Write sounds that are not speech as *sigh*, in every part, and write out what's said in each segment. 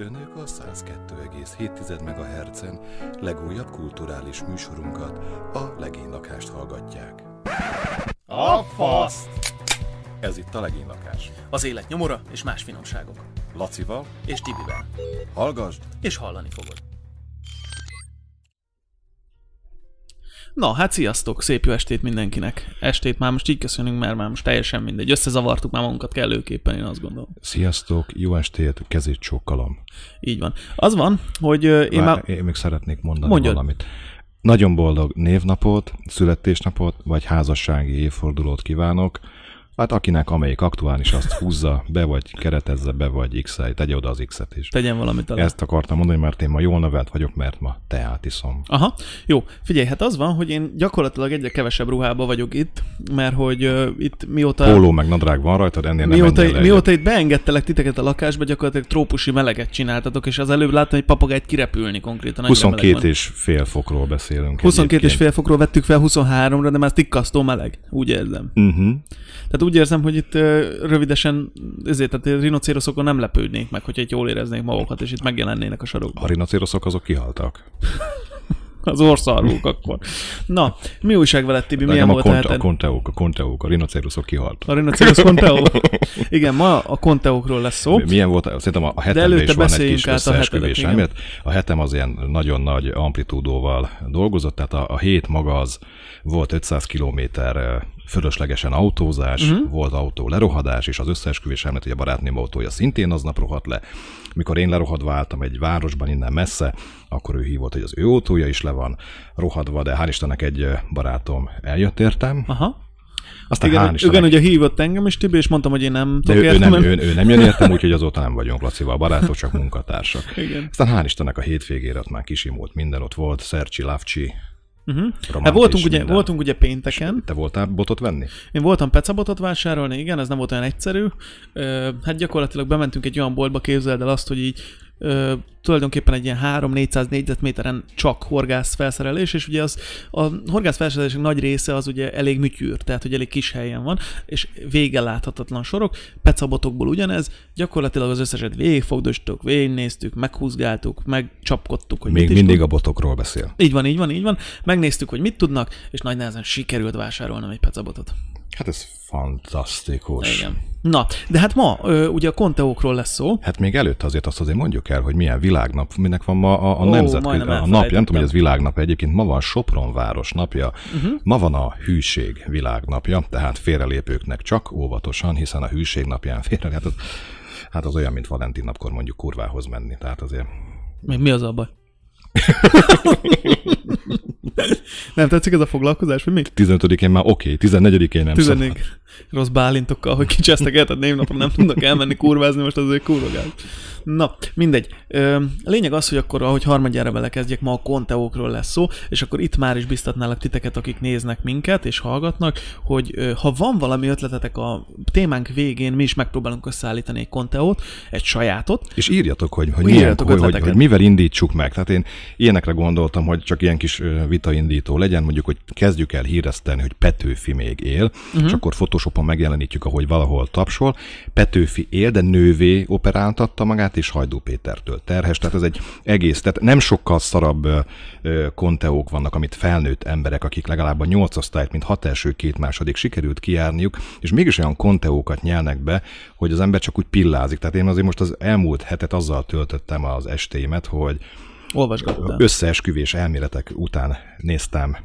Önök a 102,7 MHz-en legújabb kulturális műsorunkat, a Legénylakást hallgatják. A fasz! Ez itt a Legénylakás. Az élet nyomora és más finomságok. Lacival, És Tibivel. hallgasd! És hallani fogod. Na, hát sziasztok, szép jó estét mindenkinek. Estét már most így köszönünk, mert már most teljesen mindegy. Összezavartuk már magunkat kellőképpen, én azt gondolom. Sziasztok, jó estét, kezét csókolom. Így van. Az van, hogy Én, már... én még szeretnék mondani Mondjad. valamit. Nagyon boldog névnapot, születésnapot, vagy házassági évfordulót kívánok. Hát akinek amelyik aktuális, azt húzza be, vagy keretezze be, vagy x tegye oda az X-et is. Tegyen valamit alá. Ezt akartam mondani, mert én ma jól nevelt vagyok, mert ma teát iszom. Aha, jó. Figyelj, hát az van, hogy én gyakorlatilag egyre kevesebb ruhába vagyok itt, mert hogy uh, itt mióta... Póló meg nadrág van rajtad, ennél nem Mióta, menjél mióta itt beengedtelek titeket a lakásba, gyakorlatilag trópusi meleget csináltatok, és az előbb láttam egy papagájt kirepülni konkrétan. annyira meleg 22 van. és fél fokról beszélünk 22 és egyébként. fél fokról vettük fel 23-ra, de már tikkasztó meleg, úgy érzem. Uh-huh. Tehát úgy érzem, hogy itt rövidesen, ezért, tehát rinocéroszokon nem lepődnék meg, hogyha itt jól éreznék magukat, és itt megjelennének a sarokban. A rinocéroszok azok kihaltak. *laughs* Az orszarvók akkor. Na, mi újság veled, Tibi? Milyen Nekem a, volt a konte, a konteók, a konteók, a rinocéroszok kihaltak. A Rhinoceros Conteo? *laughs* Igen, ma a Conteókról lesz szó. Milyen volt? Szerintem a előtte is van egy kis összeesküvés. A hetem az ilyen nagyon nagy amplitúdóval dolgozott, tehát a, a hét maga az volt 500 kilométer fölöslegesen autózás, uh-huh. volt autó lerohadás, és az összeesküvés elmélet, hogy a barátném autója szintén aznap rohadt le. Mikor én lerohadva álltam egy városban innen messze, akkor ő hívott, hogy az ő autója is le van rohadva, de hál' Istennek egy barátom eljött értem. Aha. Aztán Igen, hál' igen, ugye hívott engem is, Tibi, és mondtam, hogy én nem tudok ő, ő, nem, ő, ő nem jön értem, úgyhogy azóta nem vagyunk Lacival barátok, csak munkatársak. Igen. Aztán hál' Istennek a hétvégére ott már kisimult minden, ott volt Szercsi, Lavcsi, Uh-huh. Hát voltunk ugye, minden. voltunk ugye pénteken, Te voltál botot venni? én voltam pecabotot vásárolni, igen, ez nem volt olyan egyszerű. Hát gyakorlatilag bementünk egy olyan boltba, képzeld el azt, hogy így ö, tulajdonképpen egy ilyen 3-400 négyzetméteren csak horgász felszerelés, és ugye az, a horgász felszerelések nagy része az ugye elég műtyűr, tehát hogy elég kis helyen van, és vége láthatatlan sorok, pecabotokból ugyanez, gyakorlatilag az összeset végigfogdostuk, végignéztük, meghúzgáltuk, megcsapkodtuk, hogy Még mit is mindig tud. a botokról beszél. Így van, így van, így van. Megnéztük, hogy mit tudnak, és nagy nehezen sikerült vásárolnom egy pecabotot. Hát ez fantasztikus. Igen. Na, de hát ma ö, ugye a konteókról lesz szó. Hát még előtt azért azt azért mondjuk el, hogy milyen világnap, minek van ma a, a Ó, nemzet, majdnem a napja, nem tudom, hogy ez világnap egyébként, ma van Sopron város napja, uh-huh. ma van a hűség világnapja, tehát félrelépőknek csak óvatosan, hiszen a hűség napján félre, hát az, hát az olyan, mint Valentin napkor mondjuk kurvához menni, tehát azért mi az a baj? Nem tetszik ez a foglalkozás, vagy mi? 15-én már oké, okay, 14-én nem 14 rossz bálintokkal, hogy tehát névnapra nem tudnak elmenni kurvázni, most azért kurvogál. Na, mindegy. A lényeg az, hogy akkor, ahogy harmadjára belekezdjek, ma a konteókról lesz szó, és akkor itt már is biztatnálak titeket, akik néznek minket és hallgatnak, hogy ha van valami ötletetek a témánk végén, mi is megpróbálunk összeállítani egy konteót, egy sajátot, És írjatok, hogy, hogy, Írjatok milyen, hogy, hogy, mivel indítsuk meg. Tehát én ilyenekre gondoltam, hogy csak ilyen kis vitaindító legyen, mondjuk, hogy kezdjük el híreszteni, hogy Petőfi még él, uh-huh. és akkor Photoshopon megjelenítjük, ahogy valahol tapsol. Petőfi él, de nővé operáltatta magát, és Hajdú Pétertől terhes. Tehát ez egy egész, tehát nem sokkal szarabb konteók vannak, amit felnőtt emberek, akik legalább a nyolc osztályt, mint hat első, két második sikerült kijárniuk, és mégis olyan konteókat nyelnek be, hogy az ember csak úgy pillázik. Tehát én azért most az elmúlt hetet azzal töltöttem az estémet, hogy olvasgattál. összeesküvés elméletek után néztem,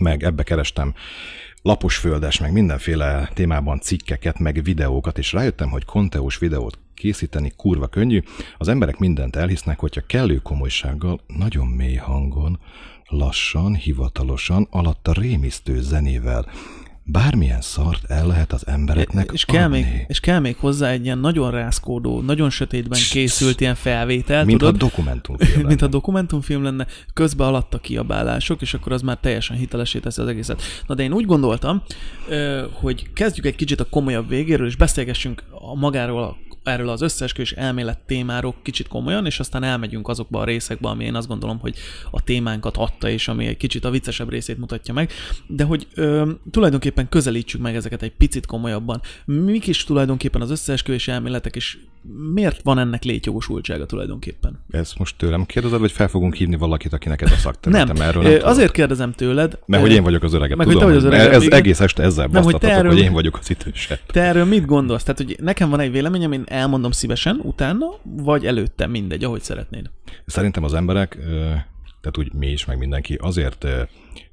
meg ebbe kerestem laposföldes, meg mindenféle témában cikkeket, meg videókat, és rájöttem, hogy konteós videót készíteni kurva könnyű. Az emberek mindent elhisznek, hogyha kellő komolysággal, nagyon mély hangon, lassan, hivatalosan, alatta rémisztő zenével bármilyen szart el lehet az embereknek és kell, adni. még, és kell még hozzá egy ilyen nagyon rászkódó, nagyon sötétben készült ilyen felvétel, mint tudod? a dokumentumfilm. *laughs* mint a dokumentumfilm lenne, közben alatta kiabálások, és akkor az már teljesen hitelesé teszi az egészet. Na de én úgy gondoltam, hogy kezdjük egy kicsit a komolyabb végéről, és beszélgessünk a magáról a erről az összeesküvés elmélet témáról kicsit komolyan, és aztán elmegyünk azokba a részekbe, ami én azt gondolom, hogy a témánkat adta, és ami egy kicsit a viccesebb részét mutatja meg, de hogy ö, tulajdonképpen közelítsük meg ezeket egy picit komolyabban. Mik is tulajdonképpen az összeesküvés elméletek, és miért van ennek létjogosultsága tulajdonképpen? Ezt most tőlem kérdezed, vagy fel fogunk hívni valakit, akinek ez a szakterülete? Nem, erről nem azért kérdezem tőled. Mert hogy én vagyok az öregebb, meg, hogy tudom, te vagy az öregebb, ez igen. egész este ezzel Nem, hogy erről- hogy én vagyok az idősebb. Te erről mit gondolsz? Tehát, hogy nekem van egy véleményem, én elmondom szívesen utána, vagy előtte, mindegy, ahogy szeretnéd. Szerintem az emberek, tehát úgy mi is, meg mindenki azért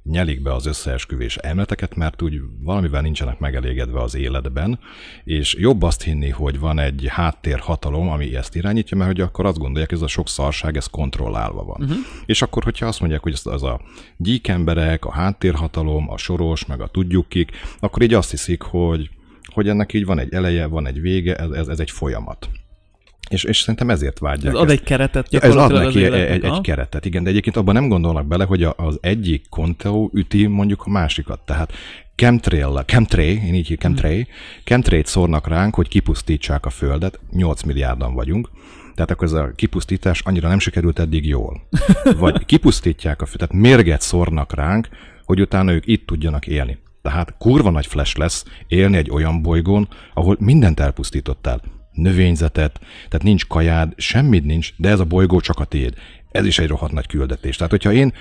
nyelik be az összeesküvés elméleteket, mert úgy valamivel nincsenek megelégedve az életben, és jobb azt hinni, hogy van egy háttérhatalom, ami ezt irányítja, mert hogy akkor azt gondolják, ez a sok szarság, ez kontrollálva van. Uh-huh. És akkor, hogyha azt mondják, hogy ez az a gyíkemberek, a háttérhatalom, a soros, meg a tudjuk kik, akkor így azt hiszik, hogy, hogy ennek így van egy eleje, van egy vége, ez, ez, ez egy folyamat. És, és szerintem ezért vágyják Ez ad ezt. egy keretet Ja, ez ad neki egy, egy keretet, igen, de egyébként abban nem gondolnak bele, hogy az egyik konteó üti mondjuk a másikat. Tehát chemtrail, chemtray, én így hívom, chemtray, chemtray-t szórnak ránk, hogy kipusztítsák a Földet, 8 milliárdan vagyunk, tehát akkor ez a kipusztítás annyira nem sikerült eddig jól. *laughs* Vagy kipusztítják a Földet, tehát mérget szórnak ránk, hogy utána ők itt tudjanak élni. Tehát kurva nagy flash lesz élni egy olyan bolygón, ahol mindent elpusztítottál. Növényzetet, tehát nincs kajád, semmit nincs, de ez a bolygó csak a tiéd. Ez is egy rohadt nagy küldetés. Tehát, hogyha én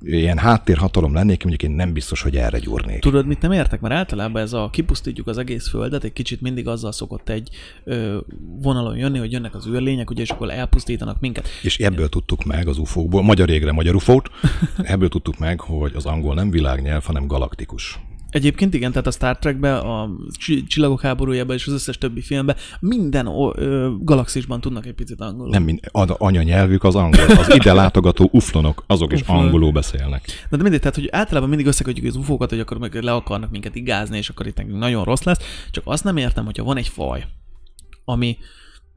ilyen háttérhatalom lennék, mondjuk én nem biztos, hogy erre gyúrnék. Tudod, mit nem értek? Mert általában ez a kipusztítjuk az egész földet, egy kicsit mindig azzal szokott egy ö, vonalon jönni, hogy jönnek az űrlények, ugye, és akkor elpusztítanak minket. És ebből tudtuk meg az ufókból, magyar égre magyar ufót, *laughs* ebből tudtuk meg, hogy az angol nem világnyelv, hanem galaktikus. Egyébként igen, tehát a Star Trekben, a Csi- Csillagok háborújában és az összes többi filmben minden ö, galaxisban tudnak egy picit angolul. Nem mind, a anyanyelvük az angol. Az ide látogató uflonok, azok is angolul beszélnek. De, de mindegy, tehát hogy általában mindig összekötjük az ufókat, hogy akkor meg le akarnak minket igázni, és akkor itt nekünk nagyon rossz lesz. Csak azt nem értem, hogyha van egy faj, ami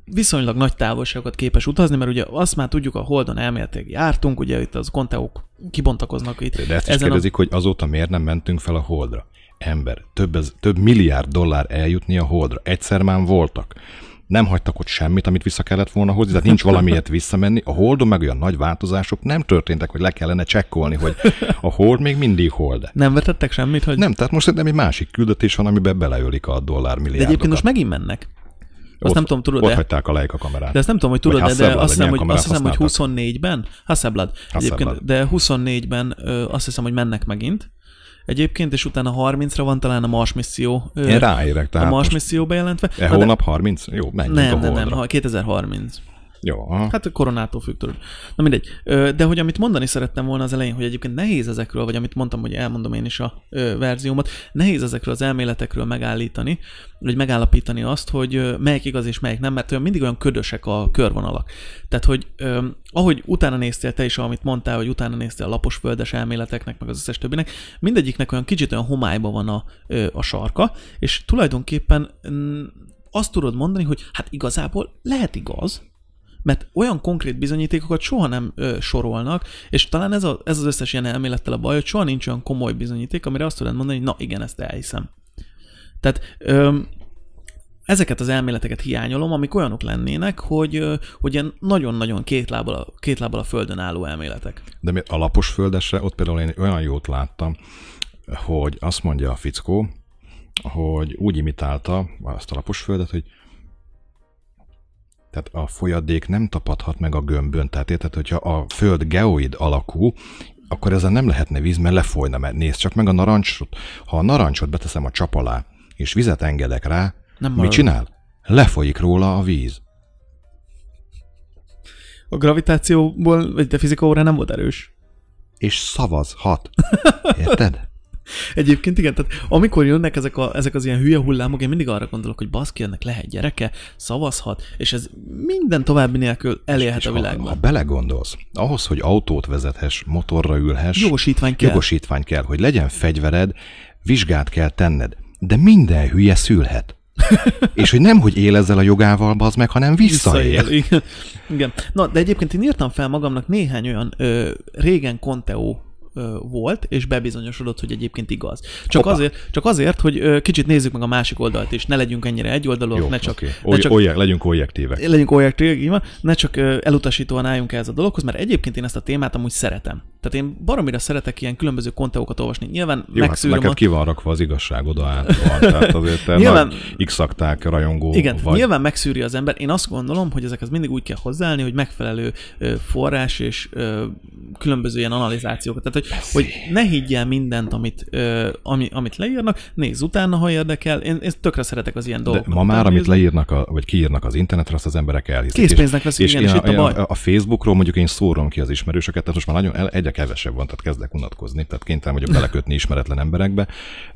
viszonylag nagy távolságokat képes utazni, mert ugye azt már tudjuk, a Holdon elméletileg jártunk, ugye itt az konteók kibontakoznak itt. De ezt is ezen a- kérdezik, hogy azóta miért nem mentünk fel a Holdra. Ember, több, ez, több milliárd dollár eljutni a Holdra. Egyszer már voltak. Nem hagytak ott semmit, amit vissza kellett volna hozni, tehát nincs valamiért visszamenni. A Holdon meg olyan nagy változások nem történtek, hogy le kellene csekkolni, hogy a Hold még mindig Hold. Nem vetettek semmit, hogy... Nem, tehát most szerintem egy másik küldetés van, amiben beleölik a dollár de milliárdokat. egyébként most megint mennek. Azt ott, nem tudom, tudod Ott de, hagyták a Leica kamerát. de ezt nem tudom, hogy tudod de, de azt hiszem, hogy, azt hiszem, hogy használtak? 24-ben, Hasselblad, egyébként, de 24-ben ö, azt hiszem, hogy mennek megint. Egyébként, és utána 30-ra van talán a Mars misszió. Én ráérek, a tehát Mars most misszió bejelentve. e hónap 30? Jó, menjünk a nem, nem, Holdra. nem, ha 2030. Jó. Hát a koronától függ, tudod. Na mindegy. De hogy amit mondani szerettem volna az elején, hogy egyébként nehéz ezekről, vagy amit mondtam, hogy elmondom én is a verziómat, nehéz ezekről az elméletekről megállítani, vagy megállapítani azt, hogy melyik igaz és melyik nem, mert olyan mindig olyan ködösek a körvonalak. Tehát, hogy ahogy utána néztél te is, amit mondtál, hogy utána néztél a lapos földes elméleteknek, meg az összes többinek, mindegyiknek olyan kicsit olyan homályban van a, a sarka, és tulajdonképpen mm, azt tudod mondani, hogy hát igazából lehet igaz, mert olyan konkrét bizonyítékokat soha nem ö, sorolnak, és talán ez, a, ez az összes ilyen elmélettel a baj, hogy soha nincs olyan komoly bizonyíték, amire azt tudod mondani, hogy na igen, ezt elhiszem. Tehát ö, ezeket az elméleteket hiányolom, amik olyanok lennének, hogy, hogy ilyen nagyon-nagyon két lábbal, a, két lábbal a földön álló elméletek. De mi- a lapos földesre, ott például én olyan jót láttam, hogy azt mondja a fickó, hogy úgy imitálta azt a lapos földet, hogy tehát a folyadék nem tapadhat meg a gömbön. Tehát érted, hogyha a föld geoid alakú, akkor ezen nem lehetne víz, mert lefolyna, mert nézd csak meg a narancsot. Ha a narancsot beteszem a csap alá, és vizet engedek rá, Nem mit csinál? Lefolyik róla a víz. A gravitációból, vagy a fizika órán nem volt erős. És szavazhat. *laughs* Érted? Egyébként igen, tehát amikor jönnek ezek, a, ezek az ilyen hülye hullámok, én mindig arra gondolok, hogy baszki, ennek lehet gyereke, szavazhat, és ez minden további nélkül elérhet És a ha, világban. ha belegondolsz, ahhoz, hogy autót vezethess, motorra ülhess, Jogosítvány kell. jogosítvány kell, hogy legyen fegyvered, vizsgát kell tenned, de minden hülye szülhet. *laughs* És hogy nem, hogy él ezzel a jogával, bazd meg, hanem visszaél. Igen. igen. Na, de egyébként én írtam fel magamnak néhány olyan ö, régen Conteo volt, és bebizonyosodott, hogy egyébként igaz. Csak, azért, csak azért, hogy kicsit nézzük meg a másik oldalt is, ne legyünk ennyire egyoldalúak, Jó, ne csak, oké. ne csak olyek, legyünk olyektívek. legyünk olyan így van, ne csak elutasítóan álljunk ehhez a dologhoz, mert egyébként én ezt a témát amúgy szeretem. Tehát én baromira szeretek ilyen különböző konteókat olvasni. Nyilván Jó, hát megszűröm neked a... ki van rakva az igazság oda. Van. Tehát azért te Nyilván- x rajongó Igen, vagy. nyilván megszűri az ember. Én azt gondolom, hogy ezekhez mindig úgy kell hozzáállni, hogy megfelelő forrás és különböző ilyen analizációkat. Tehát, hogy, hogy ne higgyel mindent, amit, ö, ami, amit leírnak, nézz utána, ha érdekel. Én, én tökre szeretek az ilyen dolgokat. ma már, amit leírnak, a, vagy kiírnak az internetre, azt az emberek elhiszik. Készpénznek veszik, igen, és én itt a baj. A, Facebookról mondjuk én szórom ki az ismerősöket, tehát most már nagyon egyre kevesebb van, tehát kezdek unatkozni, tehát kénytelen vagyok belekötni ismeretlen emberekbe,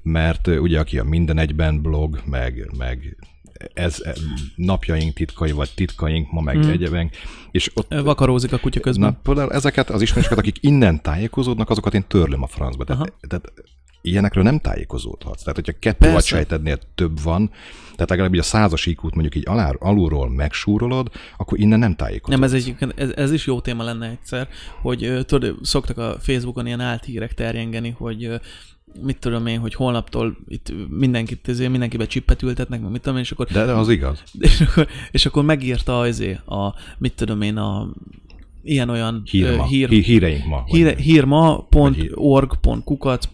mert ugye aki a minden egyben blog, meg, meg ez napjaink titkai, vagy titkaink, ma meg Hmm. mm. egyebek, és ott Vakarózik a kutya közben. Na, például ezeket az ismerősöket, akik innen tájékozódnak, azokat én törlöm a francba. Aha. Tehát, tehát ilyenekről nem tájékozódhatsz. Tehát, hogyha kettő Persze. agysejtednél több van, tehát legalább így a százas IQ-t mondjuk így alá, alulról megsúrolod, akkor innen nem tájékozol. Nem, ez, egyébként, ez, ez is jó téma lenne egyszer, hogy tudod, szoktak a Facebookon ilyen álthírek terjengeni, hogy mit tudom én, hogy holnaptól itt mindenkit, ezért mindenkibe csippet ültetnek, mit tudom én, és akkor, De, de az igaz. *laughs* és akkor, és akkor megírta azért a, mit tudom én, a ilyen-olyan Hírma. ö, hír, Hí- híreink ma. híre, hírma.org.kukac.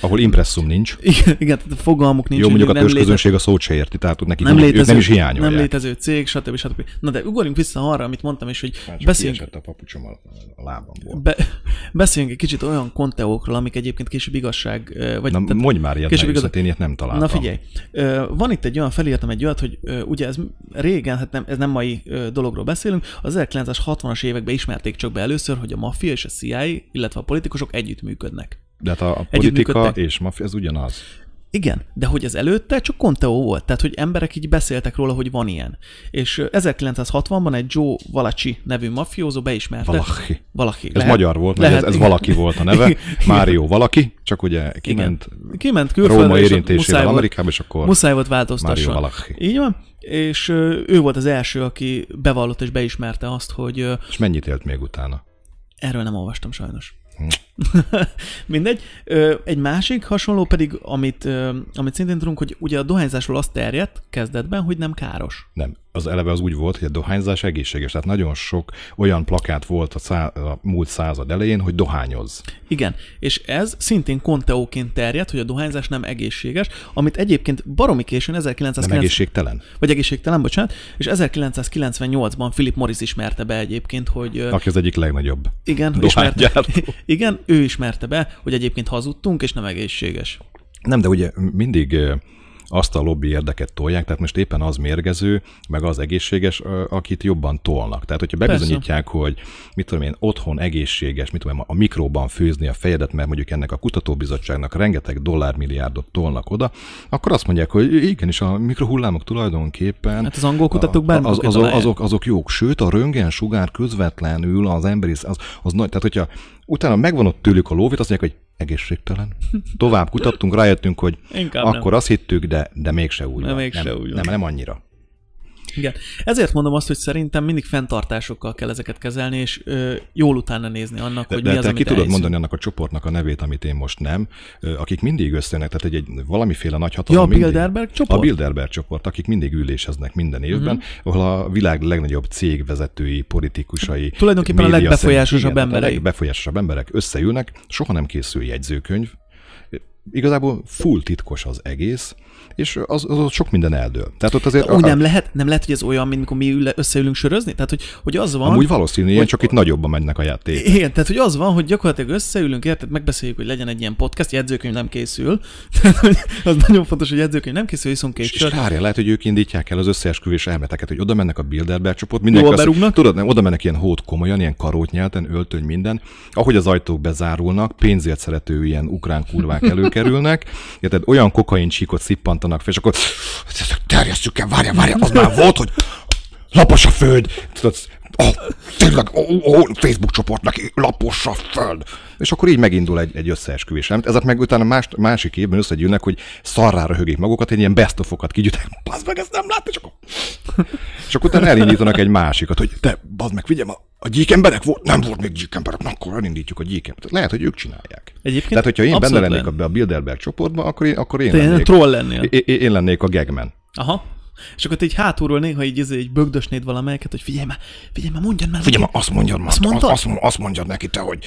Ahol impresszum nincs. *laughs* Igen, igen, tehát fogalmuk nincs. Jó, mondjuk a nem létez- közönség a szót se érti, tehát nekik nem létező, nem is hiányolják. nem létező cég, stb. stb. Na de ugorjunk vissza arra, amit mondtam, és hogy beszéljünk, a papucsom a, a lábamból. Be, beszéljünk egy kicsit olyan konteókról, amik egyébként később igazság, vagy Na, tehát- mondj már ilyet, később én ilyet nem találtam. Na figyelj, van itt egy olyan, felírtam egy olyat, hogy ugye ez régen, hát nem, ez nem mai dologról beszélünk, az 1960-as években ismerték csak be először, hogy a maffia és a CIA, illetve a politikusok együttműködnek. De hát a, a politika és mafia, ez ugyanaz. Igen, de hogy ez előtte csak konteó volt, tehát hogy emberek így beszéltek róla, hogy van ilyen. És ö, 1960-ban egy Joe Valachi nevű mafiózó beismerte. Valachi. Valaki. Ez magyar volt, mert ez, ez igen. valaki volt a neve. *laughs* Mário valaki, csak ugye kiment Kiment külföldre, Róma volt- Amerikába, és akkor Muszáj volt változtasson. Mário Valachi. Így van. És ő volt az első, aki bevallott és beismerte azt, hogy És mennyit élt még utána? erről nem olvastam sajnos. Hm. *laughs* Mindegy. Ö, Egy másik hasonló pedig, amit, ö, amit szintén tudunk, hogy ugye a dohányzásról azt terjedt kezdetben, hogy nem káros. Nem. Az eleve az úgy volt, hogy a dohányzás egészséges. Tehát nagyon sok olyan plakát volt a, szá- a múlt század elején, hogy dohányoz. Igen, és ez szintén konteóként terjedt, hogy a dohányzás nem egészséges, amit egyébként baromi későn, Nem 1990, egészségtelen? vagy egészségtelen, bocsánat, és 1998-ban Philip Morris ismerte be egyébként, hogy Aki az egyik legnagyobb. igen, ismerte, *laughs* igen, ő ismerte be, hogy egyébként hazudtunk, és nem egészséges. Nem, de ugye mindig azt a lobby érdeket tolják, tehát most éppen az mérgező, meg az egészséges, akit jobban tolnak. Tehát, hogyha bebizonyítják, hogy mit tudom én, otthon egészséges, mit tudom én, a mikróban főzni a fejedet, mert mondjuk ennek a kutatóbizottságnak rengeteg dollármilliárdot tolnak oda, akkor azt mondják, hogy igenis a mikrohullámok tulajdonképpen Hát az angol kutatók bármikor az, azok, azok, azok jók, sőt a röntgen sugár közvetlenül az emberi, az, az nagy, tehát hogyha utána megvan ott tőlük a lóvét, azt mondják, hogy egészségtelen. *laughs* Tovább kutattunk, rájöttünk, hogy Inkább akkor nem. azt hittük, de, de mégse úgy De mégse nem, úgy. Nem, nem annyira. Igen. Ezért mondom azt, hogy szerintem mindig fenntartásokkal kell ezeket kezelni, és ö, jól utána nézni annak, De, hogy de mi az, te ki tudod elhiszünk. mondani annak a csoportnak a nevét, amit én most nem, ö, akik mindig összejönnek, tehát egy, egy valamiféle nagy hatalom. Ja, a mindig, Bilderberg csoport? A Bilderberg csoport, akik mindig üléseznek minden évben, uh-huh. ahol a világ legnagyobb cégvezetői, politikusai, Tulajdonképpen a legbefolyásosabb emberei. A legbefolyásosabb emberek összeülnek, soha nem készül jegyzőkönyv, igazából full titkos az egész, és az, az ott sok minden eldől. Tehát ott azért... Úgy nem lehet, nem lehet, hogy ez olyan, mint amikor mi ül, összeülünk sörözni? Tehát, hogy, hogy az van... Amúgy valószínű, ilyen, hogy- csak itt nagyobban mennek a játék. Igen, tehát hogy az van, hogy gyakorlatilag összeülünk, érted, megbeszéljük, hogy legyen egy ilyen podcast, jegyzőkönyv nem készül. *laughs* Tehát, hogy az nagyon fontos, hogy jegyzőkönyv nem készül, viszont két És, és várjál, lehet, hogy ők indítják el az összeesküvés elméleteket, hogy oda mennek a Bilderberg csoport, mindenki azt, tudod, nem, oda mennek ilyen hót komolyan, ilyen karót nyelten, öltöny minden, ahogy az ajtók bezárulnak, pénzért szerető ilyen ukrán kurvák *laughs* előkerülnek, érted, olyan kokain csíkot szippantanak fel, és akkor terjesszük el, várjál, várjál, az már volt, hogy lapos a föld, tudod, oh, tényleg, oh, oh, Facebook csoportnak lapos a föld. És akkor így megindul egy, egy összeesküvés. Nem? Ezek meg utána más, másik évben összegyűlnek, hogy szarrára högik magukat, egy ilyen best of-okat kigyűjtek, meg, ezt nem látni, és akkor... és akkor utána elindítanak egy másikat, hogy te, bazd meg, figyelj, a gyíkemberek volt? Nem volt még gyíkemberek, akkor elindítjuk a gyíkembert. Lehet, hogy ők csinálják. Egyébként Tehát, hogyha én benne lennék lenne. abbe a Bilderberg csoportba, akkor én, akkor én Te lennék. troll lennél. Én, én- én lennék a gagman. Aha. És akkor te így hátulról néha így, izé, így bögdösnéd valamelyiket, hogy figyelj már, figyelj már, mondjad már. Figyelj, ma azt mondjad, azt, mondtad? azt, azt, mondjad neki te, hogy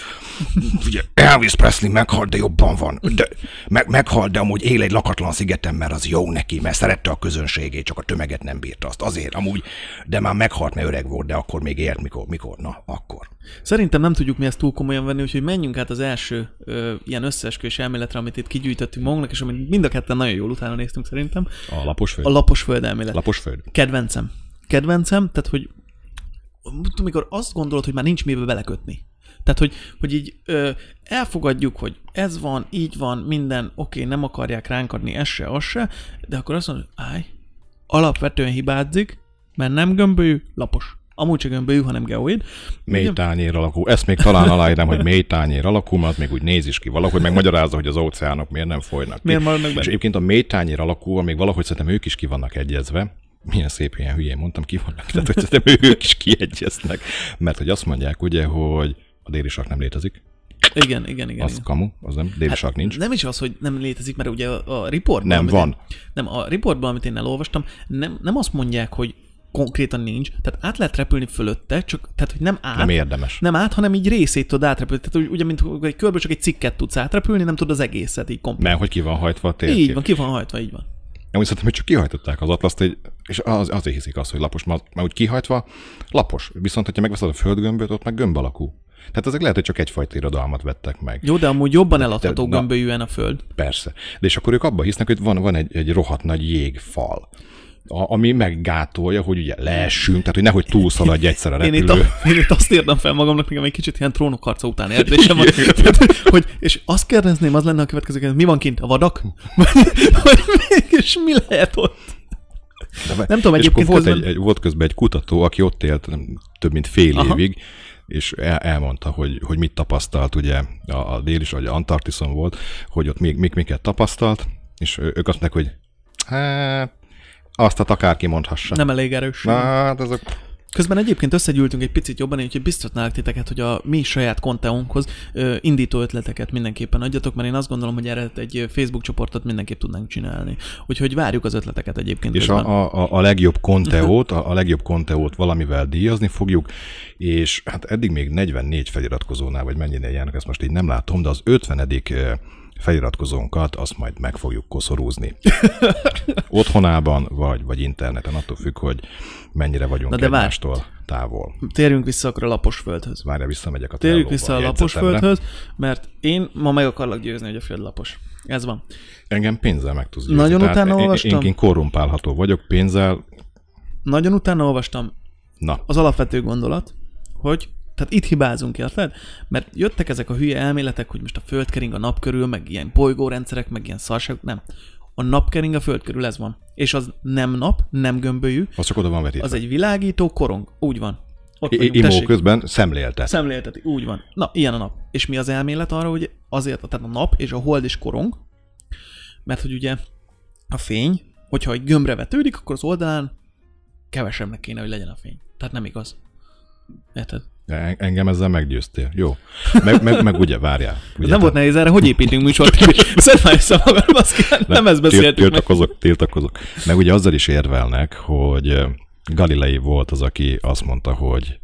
figyelj, Elvis Presley meghalt, de jobban van. De, meg, meghalt, de amúgy él egy lakatlan szigeten, mert az jó neki, mert szerette a közönségét, csak a tömeget nem bírta azt. Azért amúgy, de már meghalt, mert öreg volt, de akkor még élt, mikor, mikor, na, akkor. Szerintem nem tudjuk mi ezt túl komolyan venni, úgyhogy menjünk át az első ö, ilyen összeesküvés elméletre, amit itt kigyűjtöttünk magunknak, és amit mind a ketten nagyon jól utána néztünk szerintem. A lapos föld? A lapos föld elmélet. lapos föld? Kedvencem. Kedvencem, tehát hogy amikor azt gondolod, hogy már nincs mibe belekötni. Tehát, hogy, hogy így ö, elfogadjuk, hogy ez van, így van, minden, oké, nem akarják ránk adni, ez se, az se, de akkor azt mondod, állj, alapvetően hibázik, mert nem gömbölyű, lapos. Amúgy se gömbölyű, hanem geoid. Mély tányér alakú. Ezt még talán aláírnám, hogy mély tányér alakú, mert még úgy néz is ki valahogy, meg magyarázza, hogy az óceánok miért nem folynak. Miért maradnak És benne? egyébként a mély tányér alakú, még valahogy szerintem ők is ki vannak egyezve. Milyen szép ilyen hülyén mondtam, ki vannak. Tehát, hogy szerintem ők is kiegyeznek. Mert hogy azt mondják ugye, hogy a déli sark nem létezik. Igen, igen, igen. Az igen. kamu, az nem. Déli sark nincs. Nem is az, hogy nem létezik, mert ugye a, a reportban... Nem van. Én, nem, a reportban, amit én elolvastam, nem, nem azt mondják, hogy konkrétan nincs, tehát át lehet repülni fölötte, csak tehát, hogy nem át, Nem érdemes. nem át, hanem így részét tudod átrepülni. Tehát ugye, mint egy körből csak egy cikket tudsz átrepülni, nem tudod az egészet így komplet. Mert hogy ki van hajtva a térkép. Így van, ki van hajtva, így van. Én úgy szerintem, hogy csak kihajtották az atlaszt, egy, és az, azért hiszik azt, hogy lapos, mert, mert úgy kihajtva lapos. Viszont, hogyha megveszed a földgömböt, ott meg gömb alakú. Tehát ezek lehet, hogy csak egyfajta irodalmat vettek meg. Jó, de amúgy jobban eladható gömbölyűen a föld. Persze. De és akkor ők abban hisznek, hogy van, van egy, egy rohadt nagy jégfal, a, ami meggátolja, hogy ugye leessünk, tehát hogy nehogy túlszaladj egyszer a Én itt, repülő. a, én itt azt írtam fel magamnak, nekem egy kicsit ilyen trónokharca után érzésem van. *laughs* Tehát, hogy, és azt kérdezném, az lenne a következő kérdés, mi van kint? A vadak? *laughs* Vagy mégis mi lehet ott? De, Nem tudom, egyébként volt, közben- egy, egy, volt közben egy kutató, aki ott élt nem, több mint fél Aha. évig, és el, elmondta, hogy, hogy mit tapasztalt, ugye a, a dél is, vagy Antarktiszon volt, hogy ott még, még miket tapasztalt, és ők azt mondják, hogy hát, azt hát akárki mondhassa. Nem elég erős. Na, hát azok Közben egyébként összegyűltünk egy picit jobban, úgyhogy biztatnálak titeket, hogy a mi saját konteunkhoz ö, indító ötleteket mindenképpen adjatok, mert én azt gondolom, hogy erre egy Facebook csoportot mindenképp tudnánk csinálni. Úgyhogy várjuk az ötleteket egyébként. És közben. a, a, a legjobb konteót, a, a legjobb konteót valamivel díjazni fogjuk, és hát eddig még 44 feliratkozónál, vagy mennyire járnak, ezt most így nem látom, de az 50 feliratkozónkat azt majd meg fogjuk koszorúzni. *laughs* Otthonában, vagy, vagy interneten, attól függ, hogy mennyire vagyunk Na de várj. egymástól távol. Térjünk vissza akkor a lapos földhöz. Várja, visszamegyek a Térjünk vissza a lapos földhöz, mert én ma meg akarlak győzni, hogy a föld lapos. Ez van. Engem pénzzel meg tudsz győzni. Nagyon Tehát utána én, olvastam. én, én korrumpálható vagyok pénzzel. Nagyon utána olvastam Na, az alapvető gondolat, hogy tehát itt hibázunk, érted? Mert jöttek ezek a hülye elméletek, hogy most a föld kering a nap körül, meg ilyen bolygórendszerek, meg ilyen szarság. Nem. A nap kering a föld körül, ez van. És az nem nap, nem gömbölyű, az csak oda van vetítve. az egy világító korong. Úgy van. Ott I- vagyunk, Imó tessék. közben szemléltet. Szemlélteti, úgy van. Na, ilyen a nap. És mi az elmélet arra, hogy azért, tehát a nap és a hold is korong, mert hogy ugye a fény, hogyha egy gömbre vetődik, akkor az oldalán kevesebbnek kéne, hogy legyen a fény. Tehát nem igaz. Érted? En- Engem ezzel meggyőztél. Jó. Meg, meg, meg ugye, várjál. *laughs* Ugye, nem volt nehéz erre, hogy építünk műsort? *laughs* Szedd már össze magad, baszki. Nem ezt beszéltük meg. tiltakozok, tiltakozok. Meg ugye azzal is érvelnek, hogy Galilei volt az, aki azt mondta, hogy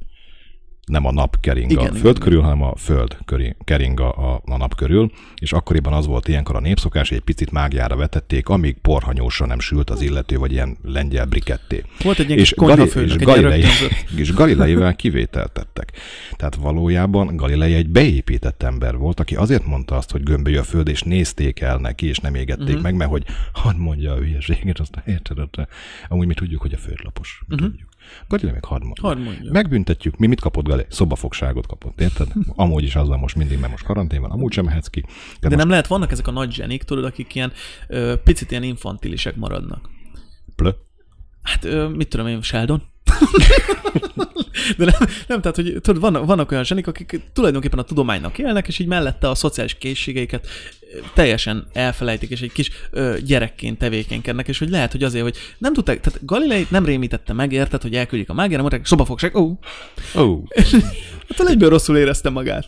nem a nap kering Igen, a föld igen. körül, hanem a föld köri- kering a, a, nap körül, és akkoriban az volt ilyenkor a népszokás, egy picit mágiára vetették, amíg porhanyósra nem sült az illető, vagy ilyen lengyel briketté. Volt egy és, Gali- és, Galilei, *laughs* és Galileivel kivételt tettek. Tehát valójában Galilei egy beépített ember volt, aki azért mondta azt, hogy gömbölyű a föld, és nézték el neki, és nem égették Mhm. uh-huh. meg, mert hogy hadd mondja a hülyeséget, aztán érted, amúgy mi tudjuk, hogy a föld lapos. Mi uh-huh. tudjuk. Galilei meg hadd mondja. Hadd mondja. Megbüntetjük. Mi mit kapott Galilei? Szobafogságot kapott, érted? Amúgy is az van most mindig, mert most karantén van, amúgy sem mehetsz ki. De, De most nem lehet, vannak ezek a nagy zsenik, tudod, akik ilyen ö, picit ilyen infantilisek maradnak. plö. Hát, ö, mit tudom én, Sheldon? *laughs* De nem, nem tehát, hogy tudod, vannak, vannak olyan zsenik, akik tulajdonképpen a tudománynak élnek, és így mellette a szociális készségeiket teljesen elfelejtik, és egy kis ö, gyerekként tevékenykednek, és hogy lehet, hogy azért, hogy nem tudták, tehát Galilei nem rémítette meg, érted, hogy elküldik a mágiára, mondták, szobafogság, ó, Ó, hát egyből rosszul érezte magát.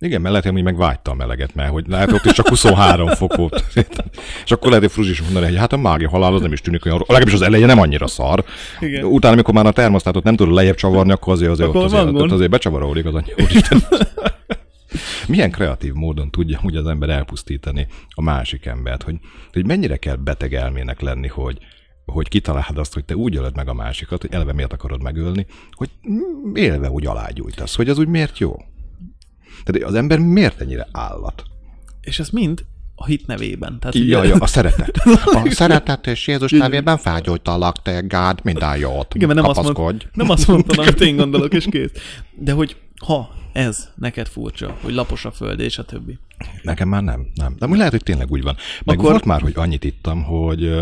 igen, mert lehet, hogy meg vágyta a meleget, mert hogy lehet, ott is csak 23 fok volt. És akkor lehet, hogy Fruzsi is mondani, hogy hát a mágia halál az nem is tűnik olyan, legalábbis az eleje nem annyira szar. Igen. Utána, amikor már a termosztátot nem tudod lejjebb csavarni, akkor azért, azért, Akkor ott azért, ott azért becsavarodik az anyja. *laughs* Milyen kreatív módon tudja úgy az ember elpusztítani a másik embert, hogy, hogy mennyire kell beteg elmének lenni, hogy, hogy kitaláld azt, hogy te úgy ölöd meg a másikat, hogy eleve miért akarod megölni, hogy élve úgy alágyújtasz, hogy az úgy miért jó. Tehát az ember miért ennyire állat? És ez mind a hit nevében. Tehát, Ja, ugye- ja, a szeretet. A *laughs* szeretet és Jézus nevében felgyújtalak téged, minden jót. Igen, mert nem azt, mond, nem azt mondtam, amit én gondolok, és kész. De hogy ha ez neked furcsa, hogy lapos a föld, és a többi. Nekem már nem, nem. De úgy lehet, hogy tényleg úgy van. Meg Akkor- volt már, hogy annyit ittam, hogy,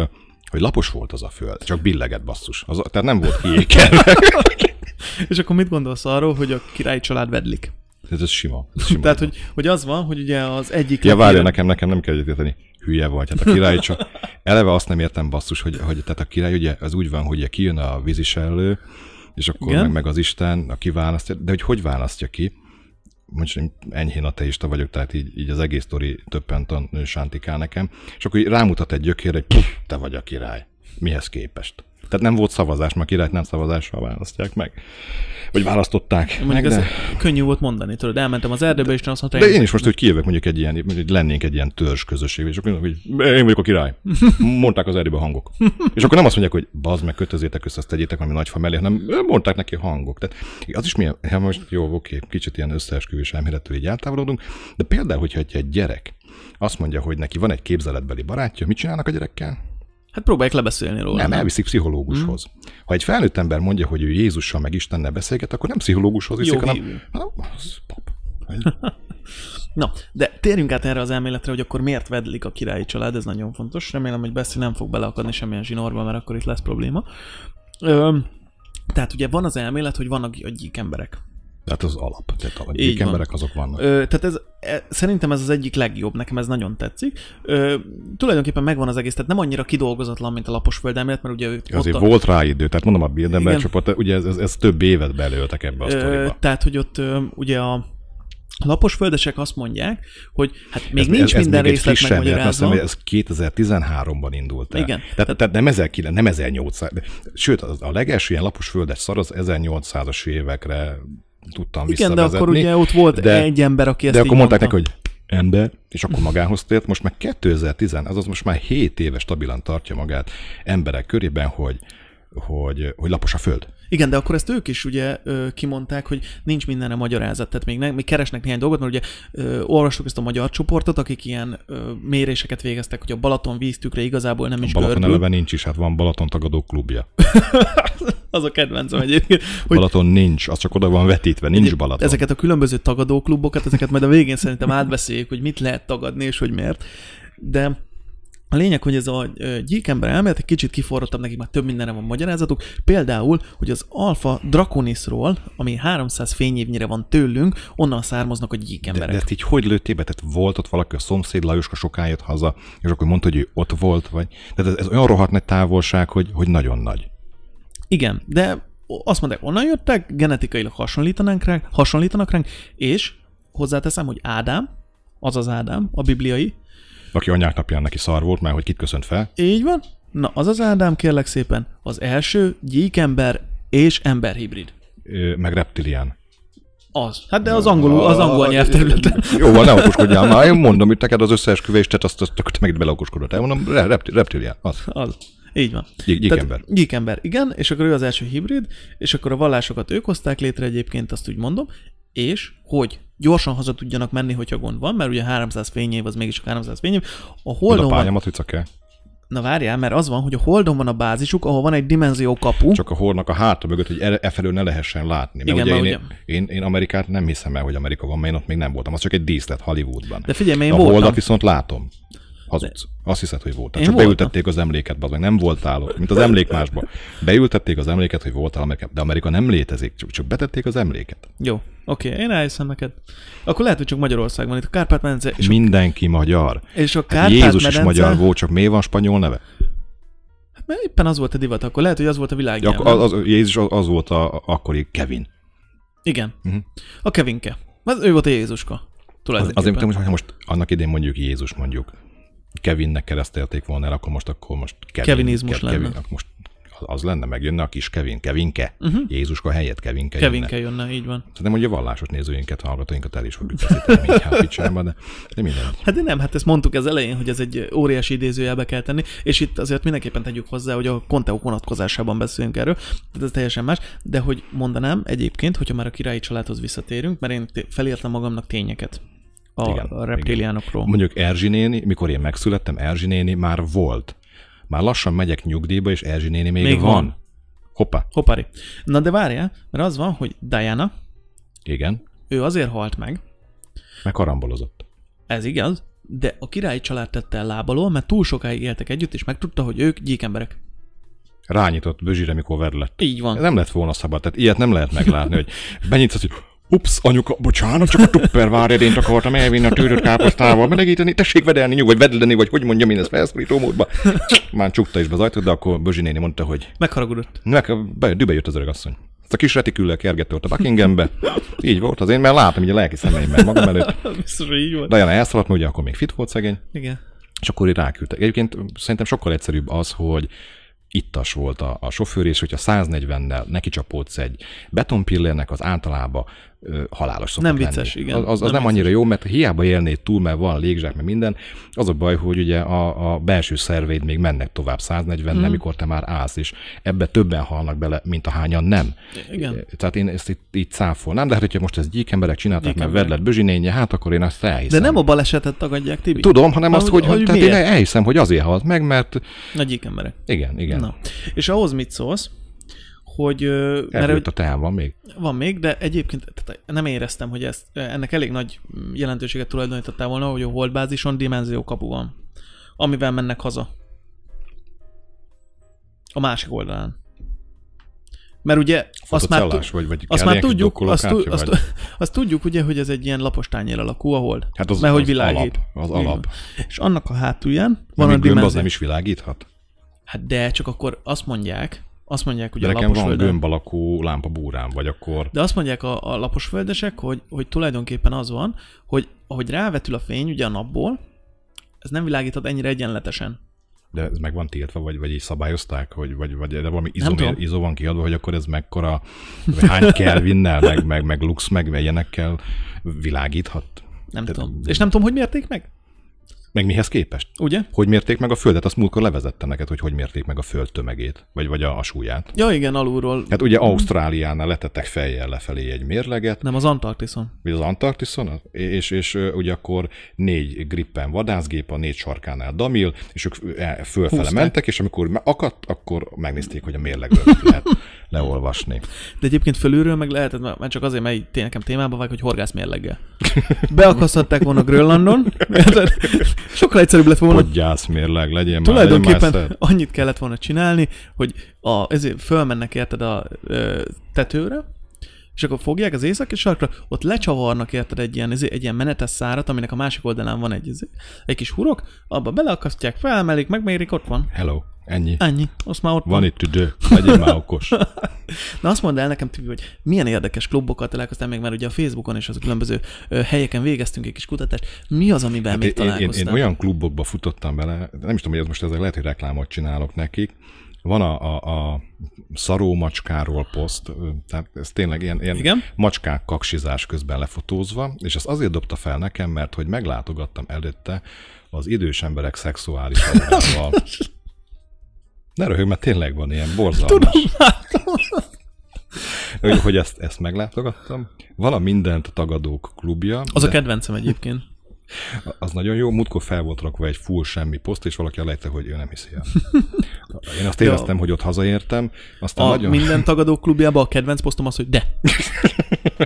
hogy lapos volt az a föld, csak billegett basszus. Az, tehát nem volt kiékelve. *laughs* És akkor mit gondolsz arról, hogy a királyi család vedlik? Ez, ez sima. Ez sima. Tehát, hogy, hogy az van, hogy ugye az egyik... Ja, várja, nekem, nekem nem kell egyetérteni. Hülye vagy. Hát a király csak... *laughs* Eleve azt nem értem basszus, hogy, hogy tehát a király ugye az úgy van, hogy kijön a vízisellő, és akkor Igen. meg, meg, az Isten, aki választja, de hogy hogy választja ki? Én enyhén ateista vagyok, tehát így, így az egész sztori többent sántikál nekem, és akkor így rámutat egy gyökérre, hogy te vagy a király. Mihez képest? Tehát nem volt szavazás, mert királyt nem szavazással választják meg. Vagy választották meg, Mondjuk ez de... könnyű volt mondani, tudod, elmentem az erdőbe, és azt mondta, De én is most, hogy kijövök mondjuk egy ilyen, mondjuk, hogy lennénk egy ilyen törzs közösség, és akkor hogy én vagyok a király. Mondták az erdőben a hangok. És akkor nem azt mondják, hogy bazd meg, kötözétek össze, azt tegyétek valami nagy fa mellé, hanem mondták neki a hangok. Tehát az is milyen, hát most jó, oké, kicsit ilyen összeesküvés elméletől így eltávolodunk, de például, hogyha egy gyerek azt mondja, hogy neki van egy képzeletbeli barátja, mit csinálnak a gyerekkel? Hát próbálják lebeszélni róla. Nem, elviszik pszichológushoz. Ha egy felnőtt ember mondja, hogy ő Jézussal meg Istennel beszélget, akkor nem pszichológushoz viszik, Jó hanem hanem az pap. *laughs* Na, de térjünk át erre az elméletre, hogy akkor miért vedlik a királyi család, ez nagyon fontos. Remélem, hogy Bessi nem fog beleakadni semmilyen zsinórba, mert akkor itt lesz probléma. Ö, tehát ugye van az elmélet, hogy vannak a gyík emberek. Tehát az alap. Tehát a Így van. emberek azok vannak. Ö, tehát ez, e, szerintem ez az egyik legjobb, nekem ez nagyon tetszik. Ö, tulajdonképpen megvan az egész, tehát nem annyira kidolgozatlan, mint a lapos földelmélet, mert ugye ők Azért a, volt rá idő, tehát mondom a Bilderberg csapat, ugye ez, ez, ez, több évet belőltek ebbe a ö, sztoriba. tehát, hogy ott ö, ugye a lapos földesek azt mondják, hogy hát még Ez- nincs ez, ez minden részlet megmagyarázva. hiszem, ez 2013-ban indult el. Igen. Tehát, tehát nem, 1900, nem 1800, de, sőt, a legelső ilyen lapos földes szar az 1800-as évekre tudtam Igen, de akkor ugye ott volt de, egy ember, aki ezt De akkor mondták neki, hogy ember, és akkor magához tért, most meg 2010, azaz most már 7 éve stabilan tartja magát emberek körében, hogy, hogy, hogy lapos a föld. Igen, de akkor ezt ők is ugye kimondták, hogy nincs mindenre magyarázat, tehát még, ne, még keresnek néhány dolgot, mert ugye ö, olvastuk ezt a magyar csoportot, akik ilyen ö, méréseket végeztek, hogy a Balaton víztükre igazából nem is Balaton görbül. eleve nincs is, hát van Balaton tagadó klubja. *laughs* Az a kedvencem egyébként. Hogy Balaton nincs, az csak oda van vetítve, nincs Egy- Balaton. Ezeket a különböző tagadóklubokat, ezeket majd a végén szerintem átbeszéljük, hogy mit lehet tagadni, és hogy miért. De a lényeg, hogy ez a gyíkember elmélet egy kicsit kiforrottabb, nekik már több mindenre van magyarázatuk. Például, hogy az Alpha Draconisról, ami 300 fényévnyire van tőlünk, onnan származnak a De, gyíkemberek. de ezt így hogy lőttél be? Tehát volt ott valaki, a szomszéd Lajoska soká jött haza, és akkor mondta, hogy ő ott volt, vagy... Tehát ez, ez olyan rohadt nagy távolság, hogy, hogy nagyon nagy. Igen, de azt mondják, onnan jöttek, genetikailag hasonlítanánk ránk, hasonlítanak ránk, és hozzáteszem, hogy Ádám, az az Ádám, a bibliai, Aki anyák napján neki szar volt, mert hogy kit köszönt fel. Így van. Na, az az Ádám, kérlek szépen, az első gyíkember és emberhibrid. Meg reptilián. Az. Hát de az angolul, az angol nyelvterületen. Jó, van, ne okoskodjál már. Én mondom, hogy neked az összeesküvést, tehát azt, azt, azt megint beleokoskodott. Elmondom, re- repti- reptilián. Az. Az. Így van. Gyík- gyíkember. Gyíkember, igen, és akkor ő az első hibrid, és akkor a vallásokat ők hozták létre egyébként, azt úgy mondom, és hogy gyorsan haza tudjanak menni, hogyha gond van, mert ugye 300 fényév az mégis 300 fényév. A Holdon van, pályamatrica kell. na várjál, mert az van, hogy a Holdon van a bázisuk, ahol van egy dimenzió kapu. Csak a hornak a háta mögött, hogy e, e felől ne lehessen látni. Mert Igen, ugye, mert én, én, én, Amerikát nem hiszem el, hogy Amerika van, mert én ott még nem voltam. Az csak egy díszlet Hollywoodban. De figyelj, én a voltam. holdat viszont látom. Hazudsz. Azt hiszed, hogy voltál. Én Csak voltam. beültették az emléket, bazd meg. Nem voltál ott, mint az emlékmásba. Beültették az emléket, hogy voltál Amerikában. De Amerika nem létezik, csak, csak betették az emléket. Jó, oké, én elhiszem neked. Akkor lehet, hogy csak Magyarország van itt. A Kárpát-medence és, Mindenki magyar. és a Hát Kárpát-medence... Jézus is magyar volt, csak miért van spanyol neve? Hát mert éppen az volt a divat, akkor lehet, hogy az volt a világ. Ja, az, az, Jézus az, az volt a, a akkori Kevin. Igen. Mhm. A Kevinke. Az, ő volt a Jézuska. Az, azért, ha most annak idén mondjuk Jézus mondjuk, Kevinnek keresztelték volna el, akkor most akkor most Kevin, Kevinizmus lenne. Kevin, akkor most az lenne, megjönne a kis Kevin, Kevinke. Uh-huh. Jézuska helyett Kevinke, Kevinke jönne. jönne, így van. Szerintem, hogy a vallásos nézőinket, hallgatóinkat el is fogjuk mindjárt *laughs* picsába, de, de minden. Hát de nem, hát ezt mondtuk az elején, hogy ez egy óriási idézőjelbe kell tenni, és itt azért mindenképpen tegyük hozzá, hogy a konteók vonatkozásában beszélünk erről, tehát ez teljesen más, de hogy mondanám egyébként, hogyha már a királyi családhoz visszatérünk, mert én felírtam magamnak tényeket a, Igen, a reptiliánokról. Mondjuk Erzsi néni, mikor én megszülettem, Erzsi néni már volt. Már lassan megyek nyugdíjba, és Erzsi néni még, Még van. van. Hoppá, Hoppari. Na de várjál, mert az van, hogy Diana, igen, ő azért halt meg, meg karambolozott. ez igaz, de a királyi család tette el lábalól, mert túl sokáig éltek együtt, és megtudta, hogy ők gyíkemberek. Rányított Bözsire, mikor verlett. Így van. Ez nem lett volna szabad, tehát ilyet nem lehet meglátni, hogy benyitsz, hogy ups, anyuka, bocsánat, csak a tupperware-edényt akartam elvinni a tűrött káposztával, melegíteni, tessék vedelni, nyugodj, vedleni, vagy hogy mondjam én ezt felszorító módba. Már csukta is be az ajtót, de akkor Bözsi néni mondta, hogy Megharagudott. meg, be, dübe jött az öregasszony. Ezt a kis retiküllel ott a Buckinghambe. Így volt az én, mert látom így a lelki szemeimmel magam előtt. *laughs* Biztos, hogy így volt. Diana elszaladt, mert ugye akkor még fit volt szegény. Igen. És akkor így ráküldtek. Egyébként szerintem sokkal egyszerűbb az, hogy ittas volt a, a sofőr, és hogyha 140-nel neki csapódsz egy betonpillérnek, az általában halálos szokott Nem lenni. vicces, igen. Az, az, az Nem nem, vicces. annyira jó, mert hiába élnéd túl, mert van légzsák, meg minden, az a baj, hogy ugye a, a belső szerveid még mennek tovább 140 Mhm. mm. amikor te már állsz, és ebbe többen halnak bele, mint a hányan nem. Igen. Tehát én ezt itt, így cáfolnám, de hát hogyha most ezt gyík emberek csinálták, mert vedlet Bözsinénye, hát akkor én azt elhiszem. De nem a balesetet tagadják, Tibi. Tudom, hanem azt, Ahogy- hogy, hogy tehát én elhiszem, hogy azért halt meg, mert Nagy gyík emberek. igen, igen. Na. És ahhoz mit szólsz, hogy... Mert hogy a teán van még. van még, de egyébként tehát nem éreztem, hogy ezt, ennek elég nagy jelentőséget tulajdonítottál volna, hogy a holdbázison dimenzió kapu van, amivel mennek haza. A másik oldalán. Mert ugye azt már, tu- vagy, vagy azt már tudjuk, azt, tu- azt, vagy? azt tudjuk ugye, hogy ez egy ilyen lapos tányér alakú a hold. Hát az, mert hogy az világít. alap. Az alap. És annak a hátulján Van a gömb az dimenzió. nem is világíthat? Hát de csak akkor azt mondják, azt mondják De a nekem van gömb alakú lámpa búrám, vagy akkor... de azt mondják a, a lapos földesek, hogy, hogy tulajdonképpen az van, hogy ahogy rávetül a fény ugye a napból, ez nem világíthat ennyire egyenletesen. De ez meg van tiltva, vagy, vagy így szabályozták, hogy, vagy, vagy de valami izó, tudom. izó van kiadva, hogy akkor ez mekkora, vagy hány Kelvinnel, meg, meg, meg lux, meg ilyenekkel világíthat. Nem De- tudom. És nem tudom, hogy mérték meg? Meg mihez képest? Ugye? Hogy mérték meg a Földet? Azt múltkor levezettem neked, hogy hogy mérték meg a Föld tömegét, vagy, vagy a, a súlyát. Ja igen, alulról. Hát ugye Ausztráliánál letettek fejjel lefelé egy mérleget, Nem az Antarktiszon. vagy az Antarktiszon, és, és ugye akkor négy grippen vadászgép a négy sarkánál damil, és ők fölfele Húzták. mentek, és amikor akadt, akkor megnézték, hogy a mérlegről lehet *laughs* leolvasni. De egyébként fölülről meg lehetett, mert mert csak azért, mert így té- nekem témába vagy, hogy horgász mérleggel. *laughs* Beakasztották volna Grönlandon, sokkal egyszerűbb lett volna Podgyász mérleg, legyen már, legyen már Tulajdonképpen annyit kellett volna csinálni, hogy a, ezért fölmennek érted a ö, tetőre, és akkor fogják az északi sarkra, ott lecsavarnak érted egy ilyen, egy ilyen menetes szárat, aminek a másik oldalán van egy, egy kis hurok, abba beleakasztják, felmelik, megmérik, ott van. Hello, ennyi. Ennyi, azt már ott Van van. itt tüdő, legyél már okos. *laughs* Na azt mondd el nekem, Tibi, hogy milyen érdekes klubokkal találkoztál még, mert ugye a Facebookon és az különböző helyeken végeztünk egy kis kutatást. Mi az, amiben még Hát Én, én, találkoztál? én olyan klubokba futottam bele, nem is tudom, hogy ez most ezek lehet, hogy reklámot csinálok nekik. Van a, a, a szaró macskáról poszt, tehát ez tényleg ilyen, ilyen Igen? macskák kaksizás közben lefotózva, és ezt azért dobta fel nekem, mert hogy meglátogattam előtte az idős emberek szexuális *laughs* oldalával. Ne röhög, mert tényleg van ilyen borzalmas. Hogy, hogy ezt, ezt meglátogattam. Van a mindent tagadók klubja. Az a de- kedvencem egyébként. az nagyon jó, múltkor fel volt rakva egy full semmi poszt, és valaki alejte, hogy ő nem hiszi el. Én azt éreztem, hogy ott hazaértem, aztán A nagyon... minden tagadó klubjában a kedvenc posztom az, hogy de.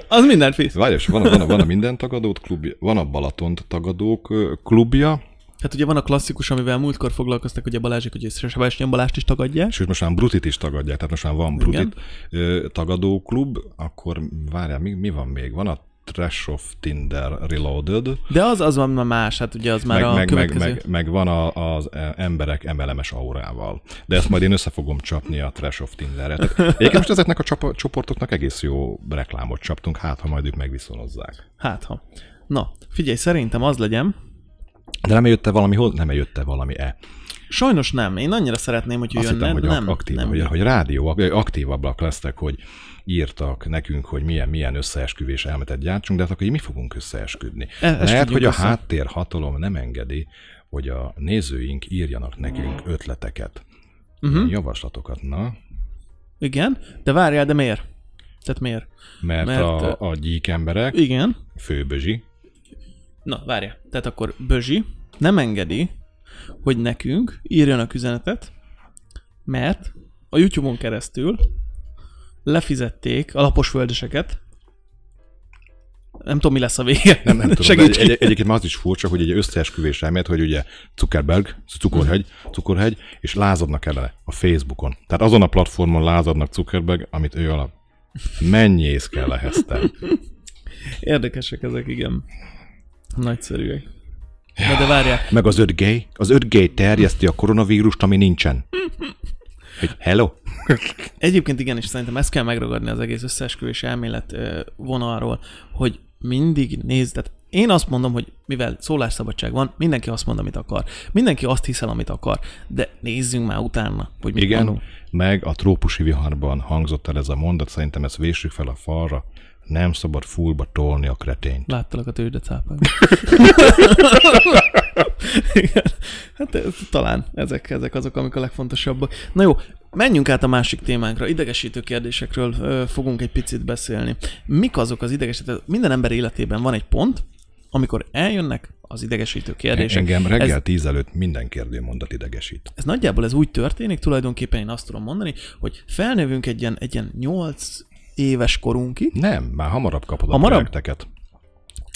Az mindent visz. Várj, és van a, van, a, van a minden tagadót klubja, van a Balatont tagadók klubja, Hát ugye van a klasszikus, amivel múltkor foglalkoztak, ugye Balázsik, hogy Sebestyén Balást is tagadják. Sőt, most már Brutit is tagadják, tehát most már van Brutit ö, tagadó klub, akkor várjál, mi, mi van még? Van a Trash of Tinder Reloaded. De az, az van más, hát ugye az már meg, a meg, meg, következő. meg, meg, van a, az emberek emelemes aurával. De ezt majd én össze fogom csapni a Trash of Tinderre. Tehát *laughs* egyébként most ezeknek a csapa- csoportoknak egész jó reklámot csaptunk, hát ha majd ők megviszonozzák. Hát ha. Na, figyelj, szerintem az legyen. De nem jött-e valami, hol- nem jött-e valami-e? Sajnos nem. Én annyira szeretném, hogy Azt jönne, hittem, hogy nem, aktív, nem. hogy, hogy rádió, aktívabbak lesznek, hogy írtak nekünk, hogy milyen, milyen összeesküvés elmetet gyártsunk, de hát akkor mi fogunk összeesküdni. E- Lehet, hogy a össze. háttérhatalom nem engedi, hogy a nézőink írjanak nekünk ötleteket, Uh-huh. javaslatokat, na, Igen, de várjál, de miért? Tehát miért? mert, Mert, a, a gyík emberek, Igen. főbözsi, Na, várjál. Tehát akkor Bözsi nem engedi, hogy nekünk írjanak üzenetet, mert a YouTube-on keresztül lefizették a lapos földeseket. Nem tudom, mi lesz a vége. nem, nem tudom, egy, egy, egyébként már az is furcsa, hogy egy összeesküvés elmélet, hogy ugye Zuckerberg, cukorhegy, cukorhegy, és lázadnak ellene a Facebookon. Tehát azon a platformon lázadnak Zuckerberg, amit ő alap. Mennyész kell ehhez te. Érdekesek ezek, igen. Nagyszerűek. Na de várjál, Meg az 5G, az 5G terjeszti a koronavírust, ami nincsen. Hogy hello? Egyébként igen, és szerintem ezt kell megragadni az egész összeesküvés elmélet vonalról, hogy mindig nézd, tehát én azt mondom, hogy mivel szólásszabadság van, mindenki azt mond, amit akar. Mindenki azt hiszel, amit akar. De nézzünk már utána, hogy mit Igen, mondunk. meg a trópusi viharban hangzott el ez a mondat, szerintem ezt vésük fel a falra, nem szabad fullba tolni a kretényt. Láttalak a tőzsdecápában. Igen. *laughs* Hát ez, talán ezek, ezek azok, amik a legfontosabbak. Na jó, menjünk át a másik témánkra. Idegesítő kérdésekről ö, fogunk egy picit beszélni. Mik azok az idegesítő? Minden ember életében van egy pont, amikor eljönnek az idegesítő kérdések. Engem reggel Ez, tíz előtt minden kérdőmondat idegesít. ez nagyjából ez úgy történik, tulajdonképpen én azt tudom mondani, hogy felnövünk egy ilyen, egy ilyen 8 éves korunkig, Nem, már hamarabb kapod a Hamarabb? projekteket.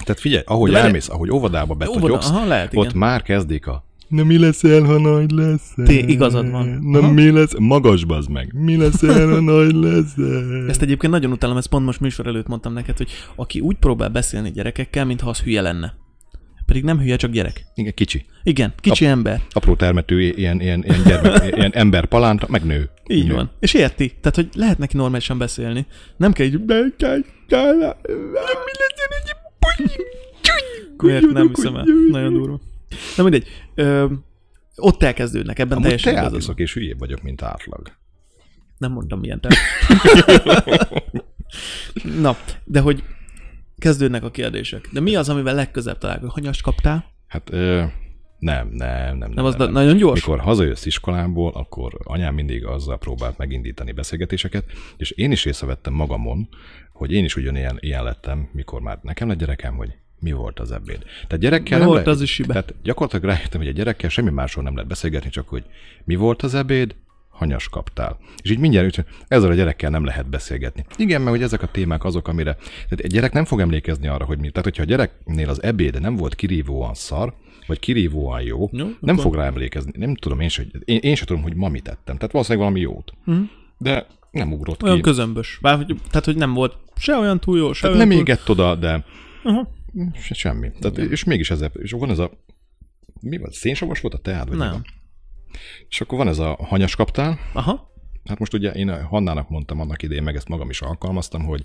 Tehát figyelj, ahogy De elmész, ahogy óvodába betotyogsz, Óvoda- aha, lehet, ott igen. már kezdik a Na mi leszel, ha nagy leszel? Té, igazad van. Na Aha. mi lesz? Magas bazd meg. Mi leszel, ha nagy leszel? *laughs* Ezt egyébként nagyon utálom, ezt pont most műsor előtt mondtam neked, hogy aki úgy próbál beszélni gyerekekkel, mintha az hülye lenne. Pedig nem hülye, csak gyerek. Igen, kicsi. Igen, kicsi ember. Apró termető, ilyen, ilyen, ilyen, gyermek, *laughs* ilyen ember palánta, meg nő. Így nő. van. És érti. Tehát, hogy lehet neki normálisan beszélni. Nem kell így... Miért nem hiszem el? Nagyon durva. Na mindegy. Ö, ott elkezdődnek, ebben Amúgy teljesen te igazad és hülyébb vagyok, mint átlag. Nem mondtam milyen te. *laughs* Na, de hogy kezdődnek a kérdések. De mi az, amivel legközebb találkozol? Hanyast kaptál? Hát ö, nem, nem, nem. Nem, az na- nagyon gyors? Mikor hazajössz iskolából, akkor anyám mindig azzal próbált megindítani beszélgetéseket, és én is észrevettem magamon, hogy én is ugyanilyen ilyen lettem, mikor már nekem lett gyerekem, hogy mi volt az ebéd. Tehát gyerekkel Mi nem volt le... az is? Tehát gyakorlatilag rájöttem, hogy a gyerekkel semmi másról nem lehet beszélgetni, csak hogy mi volt az ebéd, hanyas kaptál. És így mindjárt hogy ezzel a gyerekkel nem lehet beszélgetni. Igen, mert hogy ezek a témák azok, amire... Tehát egy gyerek nem fog emlékezni arra, hogy mi. Tehát, hogyha a gyereknél az ebéd nem volt kirívóan szar, vagy kirívóan jó, Jó, nem akkor- fog rá emlékezni. Nem tudom én sem, én, én sem tudom, hogy ma mit tettem. Tehát valószínűleg valami jót. Mhm. De nem ugrott Olyan ki. közömbös. Bár, hogy- tehát, hogy nem volt se olyan túl jó, se Tehát olyan nem túl... égett oda, de Aha. se, semmi. Tehát, és mégis ez, és van ez a... Mi volt? Szénsavas volt a teád? Vagy Nem. És akkor van ez a hanyas kaptál, Aha. Hát most ugye én Hannának mondtam annak idején, meg ezt magam is alkalmaztam, hogy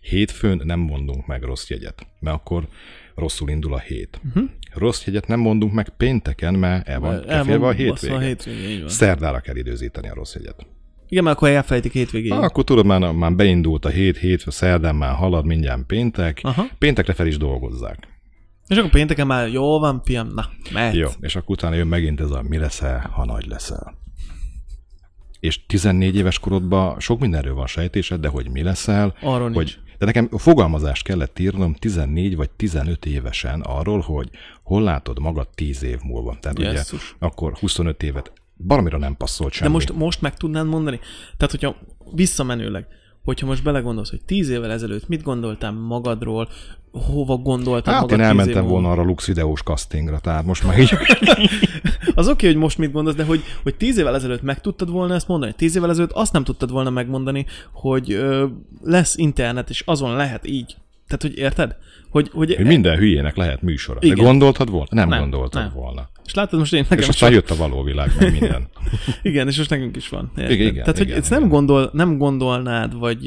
hétfőn nem mondunk meg rossz jegyet, mert akkor rosszul indul a hét. Uh-huh. Rossz jegyet nem mondunk meg pénteken, mert el van kefélve a hétvége. a hétvége. Szerdára kell időzíteni a rossz jegyet. Igen, mert akkor elfelejtik hétvégéig. Ah, akkor tudod, már, már beindult a hét, hétfő, szerdán már halad mindjárt péntek, Aha. péntekre fel is dolgozzák. És akkor pénteken már jó van, piam, na, mehet. Jó, és akkor utána jön megint ez a mi leszel, ha nagy leszel. És 14 éves korodban sok mindenről van sejtésed, de hogy mi leszel, Arról nincs. hogy de nekem fogalmazást kellett írnom 14 vagy 15 évesen arról, hogy hol látod magad 10 év múlva. Tehát Jesszus. ugye akkor 25 évet baromira nem passzolt De semmi. most, most meg tudnád mondani? Tehát, hogyha visszamenőleg, hogyha most belegondolsz, hogy tíz évvel ezelőtt mit gondoltál magadról, hova gondoltál Hát magad én év elmentem múlva? volna arra Lux videós castingra, tehát most már *laughs* így... Az oké, hogy most mit gondolsz, de hogy, hogy tíz évvel ezelőtt meg tudtad volna ezt mondani, tíz évvel ezelőtt azt nem tudtad volna megmondani, hogy ö, lesz internet, és azon lehet így. Tehát, hogy érted? Hogy, hogy, hogy minden hülyének lehet műsora. De Igen. gondoltad volna? Nem, Nem, gondoltad nem. volna. És látod, most én nekem És aztán jött a való világ, meg minden. *laughs* Igen, és most nekünk is van. Érted? Igen, igen, tehát, hogy igen, ezt igen. nem, gondol, nem gondolnád, vagy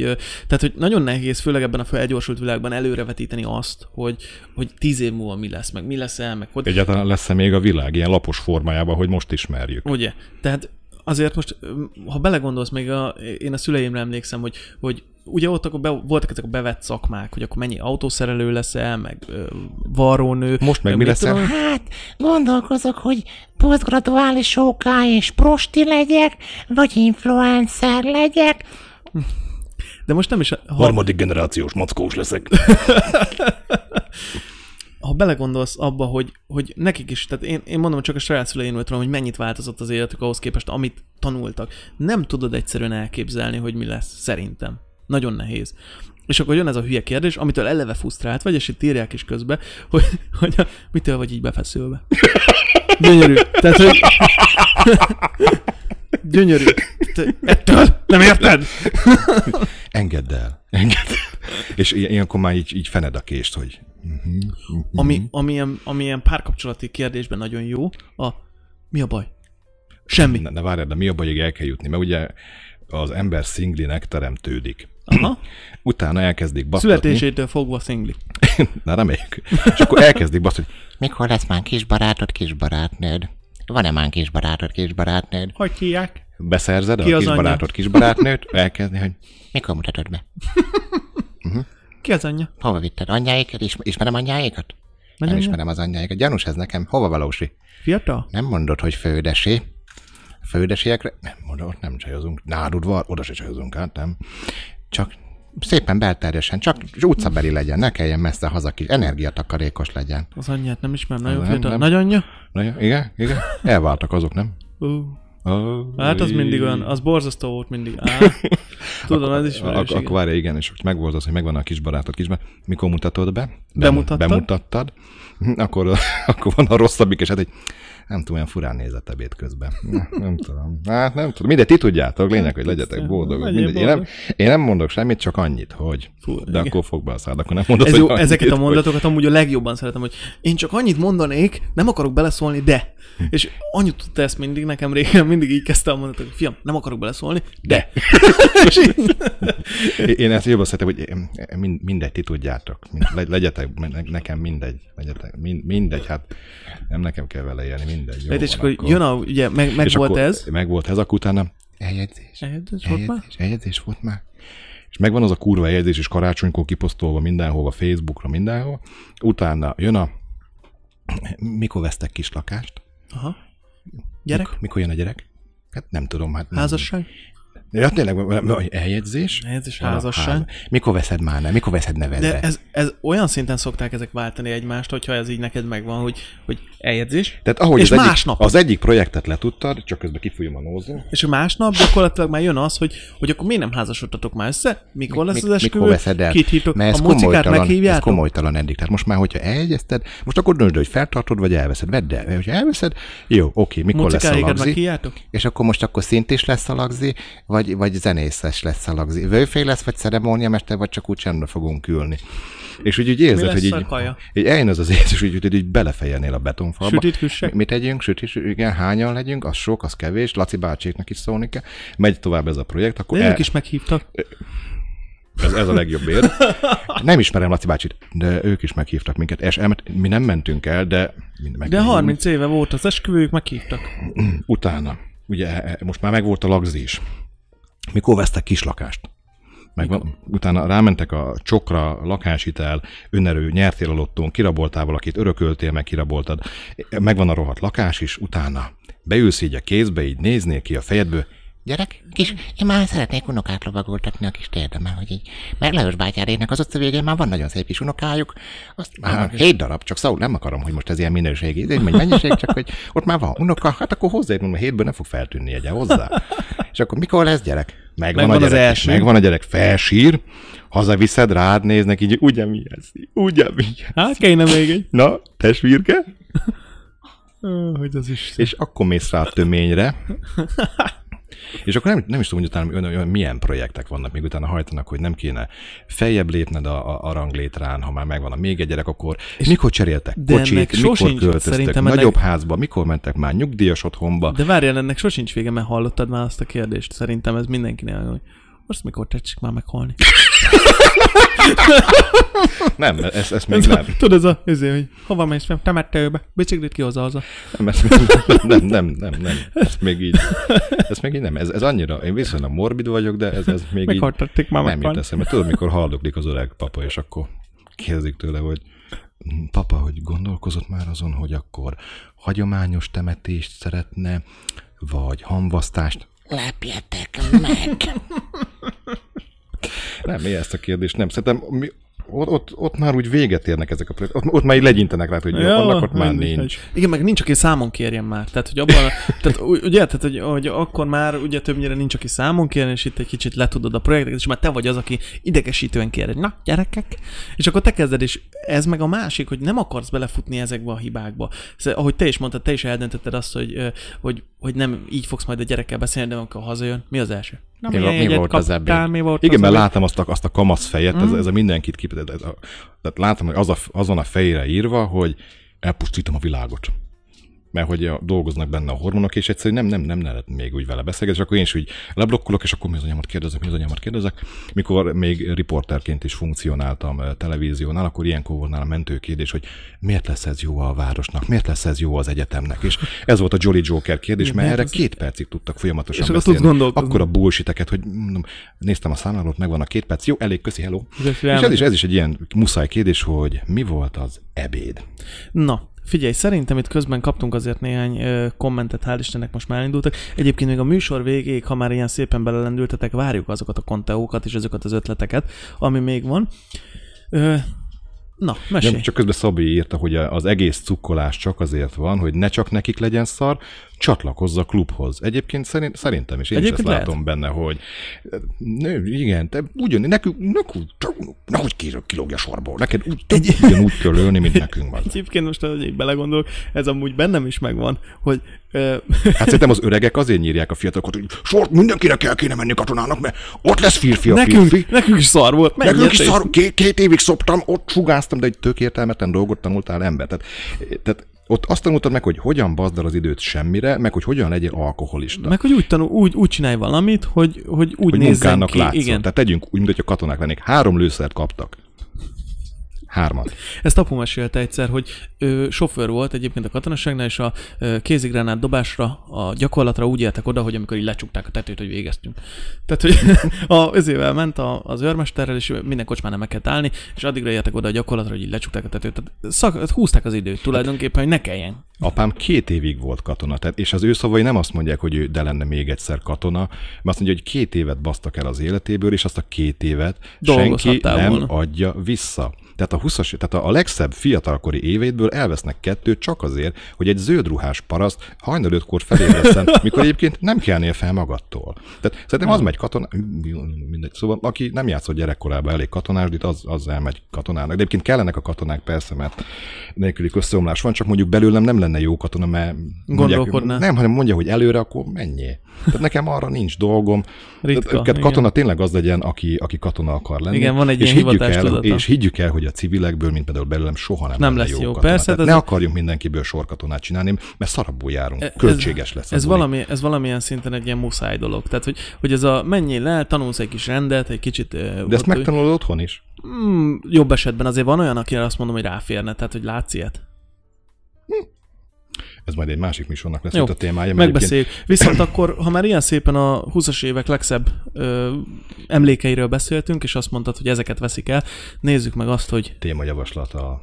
tehát, hogy nagyon nehéz, főleg ebben a felgyorsult világban előrevetíteni azt, hogy, hogy tíz év múlva mi lesz, meg mi lesz el, meg hogy Egyáltalán lesz-e még a világ ilyen lapos formájában, hogy most ismerjük? Ugye? Tehát azért most, ha belegondolsz, még a, én a szüleimre emlékszem, hogy, hogy ugye ott akkor be, voltak ezek a bevett szakmák, hogy akkor mennyi autószerelő leszel, meg ö, varrónő. Most meg mi leszel? tudom, Hát, gondolkozok, hogy posztgraduális OK és prosti legyek, vagy influencer legyek. De most nem is, ha, Harmadik generációs mackós leszek. *laughs* ha belegondolsz abba, hogy, hogy nekik is, tehát én, én mondom csak a saját szüleimről tudom, hogy mennyit változott az életük ahhoz képest, amit tanultak. Nem tudod egyszerűen elképzelni, hogy mi lesz, szerintem. Nagyon nehéz. És akkor jön ez a hülye kérdés, amitől eleve frusztrált vagy, és itt írják is közbe, hogy, hogy a, mitől vagy így befeszülve. *laughs* Gyönyörű. Tehát, hogy... *laughs* Gyönyörű. Te- Ettől? Nem érted? Engedd el. Engedd el. És ilyen- ilyenkor már így, így fened a kést, hogy Ami, amilyen, amilyen párkapcsolati kérdésben nagyon jó, a mi a baj? Semmi. ne, ne várjál, de mi a baj, el kell jutni, mert ugye az ember szinglinek teremtődik. Aha. Utána elkezdik basztatni. Születésétől fogva szingli. *laughs* Na reméljük. És akkor elkezdik basztatni. Mikor lesz már kisbarátod, kisbarátnőd? Van-e már kisbarátod, kisbarátnőd? Hogy hívják? Beszerzed Ki a kisbarátod, kisbarátnőt, elkezdi, hogy Mikor mutatod be? *laughs* Ki az anyja? Hova vitted? Anyjáikat? Is- ismerem anyjáikat? Nem Nagyanyja? ismerem az anyjáikat. Gyanús ez nekem. Hova valósi? Fiatal? Nem mondod, hogy fődesi. földesiekre, nem, oda ott nem csajozunk. Nádudvar, oda se csajozunk át, nem. Csak szépen belterjesen, csak utcabeli legyen, ne kelljen messze haza ki, energiatakarékos legyen. Az anyját nem ismerem, nagyon Nem, fiatal. nem. Nagyanyja? Na, ja, igen, igen. Elváltak azok, nem? Uh, Oh, hát az mindig olyan, az borzasztó volt mindig. Á, *laughs* tudom, ez is Ak- akkor várja, igen, és hogy az, hogy megvan a kis barátod kisben. Mikor mutatod be? Bemu- Bemutattad? Bemutattad. Akkor, *laughs* akkor van a rosszabbik, és hát egy nem tudom, olyan furán nézett ebéd közben. Nem, tudom. Hát nem tudom. Mindegy, ti tudjátok, lényeg, hogy legyetek. Legyél Mindegy. Én, nem, boldog. én nem mondok semmit, csak annyit, hogy. Fú, de igen. akkor fog be a szád, akkor nem mondod, Ez hogy jó, annyit, ezeket a hogy- mondatokat amúgy a legjobban szeretem, hogy én csak annyit mondanék, nem akarok beleszólni, de. És annyit tudta ezt mindig, nekem régen mindig így kezdte a mondatot, hogy fiam, nem akarok beleszólni, de. *laughs* Én ezt jobban szeretem, hogy mind- mindegy, ti tudjátok. Legyetek, ne- nekem mindegy. Legyetek, mind- mindegy, hát nem nekem kell vele élni, mindegy. Jó és van, akkor jön a, ugye, meg, meg volt akkor ez. Meg volt ez, akkor utána Eljegyzés. Eljegyzés volt már? Eljegyzés, eljegyzés volt már. és megvan az a kurva eljegyzés, és karácsonykor kiposztolva mindenhova, Facebookra, mindenhol. Utána jön a... Mikor vesztek kis lakást? Aha. Gyerek? Mikor, mikor jön a gyerek? Hát nem tudom. Hát nem. Házasság? Ja, tényleg, eljegyzés? Eljegyzés, házasság. ház- Mikor veszed már ne? Mikor veszed nevedbe? De ez, ez olyan szinten szokták ezek váltani egymást, hogyha ez így neked megvan, hogy, hogy eljegyzés, Tehát ahogy és az, egyik, másnap. az egyik projektet letudtad, csak közben kifújom a nózim, és a másnap gyakorlatilag már jön az, hogy, hogy akkor miért nem házasodtatok már össze? Mikor lesz az esküvő? Mikor veszed el? Kit hívtok? Mert ez a komolytalan, ez meghívjátok? komolytalan eddig. Tehát most már, hogyha eljegyezted, most akkor döntsd, hogy feltartod, vagy elveszed. Vedd el. Hogyha elveszed, jó, oké, mikor lesz a lagzi? És akkor most akkor szint is lesz a lagzi, vagy, vagy zenészes lesz a lagzi. Vőfél lesz, vagy ceremóniamester, vagy csak úgy csendbe fogunk ülni. és úgy, úgy érzed, hogy így, így eljön az az érzés, hogy így, így belefejelnél a betonfalba. Mi- Mit tegyünk? Sütit, igen, hányan legyünk? Az sok, az kevés. Laci bácséknak is szólni kell. Megy tovább ez a projekt, akkor De el, ők is meghívtak. ez, ez a legjobb ér. Nem ismerem Laci bácsit, de ők is meghívtak minket. És elment, mi nem mentünk el, de meg De 30 éve volt az esküvőjük, meghívtak. utána, ugye e- most már megvolt a lagzi is. Mikor vesztek kislakást? Meg utána rámentek a csokra, lakáshitel, önerő, nyertél a lottón, kiraboltál valakit, örököltél, meg kiraboltad. Megvan a rohadt lakás is, utána beülsz így a kézbe, így néznél ki a fejedből, Gyerek, kis, én már szeretnék unokát lovagoltatni a kis térdemmel, hogy így. Mert Lajos bátyáréknek az utca végén már van nagyon szép kis unokájuk. Azt már hét darab, csak szó, nem akarom, hogy most ez ilyen minőségi, ez egy mennyiség, csak hogy ott már van unoka, hát akkor hozzáérünk, mert hétből nem fog feltűnni egye hozzá. És akkor mikor lesz gyerek? Megvan, Megvan a az gyerek, első. megvan a gyerek, felsír, hazaviszed, rád néznek, így ugye mi ez? Ugye mi ez? Hát kéne még egy. Na, testvérke? Hogy az is. És akkor mész rá a töményre, és akkor nem, nem is tudom, hogy utána olyan, olyan, milyen projektek vannak, még utána hajtanak, hogy nem kéne feljebb lépned a, a, a ranglétrán, ha már megvan a még egy gyerek, akkor és mikor cseréltek de ennek kocsit, mikor sosincs, költöztek szerintem nagyobb ennek- házba, mikor mentek már nyugdíjas otthonba. De várjál, ennek sosincs vége, mert hallottad már azt a kérdést. Szerintem ez mindenkinél, hogy most mikor tetszik már meghalni. Nem, ezt, ezt még Ez a, nem. tudod, ez a, ezért, hogy hova mész fel? Temetőbe. Biciklit kihozza haza. Nem, ezt még, nem, nem, nem, nem, ezt még így, ezt még így nem. Ez, ez annyira, én viszonylag morbid vagyok, de ez, ez még így Mikor tetszik már nem jut eszembe. Tudod, mikor haldoklik az öreg papa, és akkor kérdezik tőle, hogy papa, hogy gondolkozott már azon, hogy akkor hagyományos temetést szeretne, vagy hamvasztást? Lepjetek meg! Nem, mi ezt a kérdést nem. Szerintem mi, ott, ott, ott, már úgy véget érnek ezek a projektek. Ott, ott már így legyintenek rá, hogy ja, annak ott már mindegy. nincs. Igen, meg nincs, aki számon kérjen már. Tehát, hogy abban, tehát, ugye, tehát, hogy, hogy, akkor már ugye többnyire nincs, aki számon kérjen, és itt egy kicsit letudod a projekteket, és már te vagy az, aki idegesítően kér, hogy na, gyerekek, és akkor te kezded, és ez meg a másik, hogy nem akarsz belefutni ezekbe a hibákba. Szóval, ahogy te is mondtad, te is eldöntötted azt, hogy, hogy, hogy nem így fogsz majd a gyerekkel beszélni, de amikor hazajön, mi az első? Na, Mi mi volt az kaptál, ebéd? Mi volt Igen, az mert látom azt a, azt a kamasz fejet, mm. ez, ez a mindenkit kip... Ez a, tehát látom, hogy az a, azon a fejére írva, hogy elpusztítom a világot. Mert hogy a, dolgoznak benne a hormonok, és egyszerűen nem, nem, nem lehet még úgy vele beszélgetni, és akkor én is úgy leblokkolok, és akkor mi az anyámat kérdezek, mi az anyámat kérdezek. Mikor még riporterként is funkcionáltam eh, televíziónál, akkor ilyenkor volt nálam mentő kérdés, hogy miért lesz ez jó a városnak, miért lesz ez jó az egyetemnek. És ez volt a Jolly Joker kérdés, mert erre két percig tudtak folyamatosan És beszélni. Akkor a bullshiteket, hogy mondom, néztem a számlálót, megvan a két perc, jó, elég, köszi, hello. És És ez is, ez is egy ilyen muszáj kérdés, hogy mi volt az ebéd? Na, figyelj, szerintem itt közben kaptunk azért néhány ö, kommentet, hál' Istennek most már elindultak. Egyébként még a műsor végéig, ha már ilyen szépen belelendültetek, várjuk azokat a konteókat és azokat az ötleteket, ami még van. Ö, na, mesélj. Nem, csak közben Szabi írta, hogy az egész cukkolás csak azért van, hogy ne csak nekik legyen szar, csatlakozz a klubhoz. Egyébként szerint, szerintem is, én Egyébként is ezt lehet. látom benne, hogy nő, igen, te ugyan, nekünk, nekünk nehogy ki- kilógj a sorból, neked úgy, Egy... ugyanúgy kell lőni, mint nekünk van. Egyébként most, hogy belegondolok, ez amúgy bennem is megvan, hogy Hát szerintem az öregek azért nyírják a fiatalokat, hogy sort mindenkinek el kéne menni katonának, mert ott lesz férfi a nekünk, férfi. nekünk is szar volt. Nekünk is szar, két, két évig szoptam, ott sugáztam, de egy tök értelmetlen dolgot tanultál ember. Tehát, tehát ott azt tanultad meg, hogy hogyan bazd el az időt semmire, meg hogy hogyan legyél alkoholista. Meg hogy úgy, tanul, úgy, úgy csinálj valamit, hogy, hogy úgy hogy nézzen munkának ki. látszol. Igen. Tehát tegyünk úgy, mintha katonák lennék. Három lőszert kaptak. Hármat. Ezt apu mesélte egyszer, hogy ő sofőr volt egyébként a katonaságnál, és a kézigránát dobásra, a gyakorlatra úgy éltek oda, hogy amikor így lecsukták a tetőt, hogy végeztünk. Tehát, hogy *laughs* a, ezével ment a, az őrmesterrel, és minden kocsmán nem meg kellett állni, és addigra értek oda a gyakorlatra, hogy így lecsukták a tetőt. Tehát szak, húzták az időt tulajdonképpen, hogy ne kelljen. Apám két évig volt katona, tehát, és az ő szavai nem azt mondják, hogy ő de lenne még egyszer katona, mert azt mondja, hogy két évet basztak el az életéből, és azt a két évet senki nem volna. adja vissza. Tehát a 20 tehát a legszebb fiatalkori évétből elvesznek kettőt csak azért, hogy egy zöldruhás paraszt hajnal ötkor felébreszten, *laughs* mikor egyébként nem kelnél fel magadtól. Tehát szerintem az megy katona, mindegy, szóval aki nem játszott gyerekkorában elég katonásdit, az, az elmegy katonának. De egyébként kellenek a katonák persze, mert nélküli összeomlás van, csak mondjuk belőlem nem lenne jó katona, mert mondják, nem, hanem mondja, hogy előre, akkor menjél. Tehát nekem arra nincs dolgom. Ritka, Tehát, igen. katona tényleg az legyen, aki, aki katona akar lenni. Igen, van egy és ilyen higgyük el. És higgyük el, hogy a civilekből, mint például belőlem, soha nem, Nem lesz jó. katona. Persze, de ne ez- akarjunk mindenkiből sorkatonát csinálni, mert szarabbul járunk. Ez- Költséges lesz. Ez, valami, ez valamilyen szinten egy ilyen muszáj dolog. Tehát, hogy, hogy ez a menjél le, tanulsz egy kis rendet, egy kicsit... De ezt megtanulod otthon is. Mm, jobb esetben azért van olyan, akire azt mondom, hogy ráférne, tehát hogy látsz ilyet. Ez majd egy másik műsornak lesz Jó, itt a témája. mert egyébként Megbeszéljük. Viszont akkor, ha már ilyen szépen a 20-as évek legszebb ö, emlékeiről beszéltünk, és azt mondtad, hogy ezeket veszik el, nézzük meg azt, hogy Témajavaslat a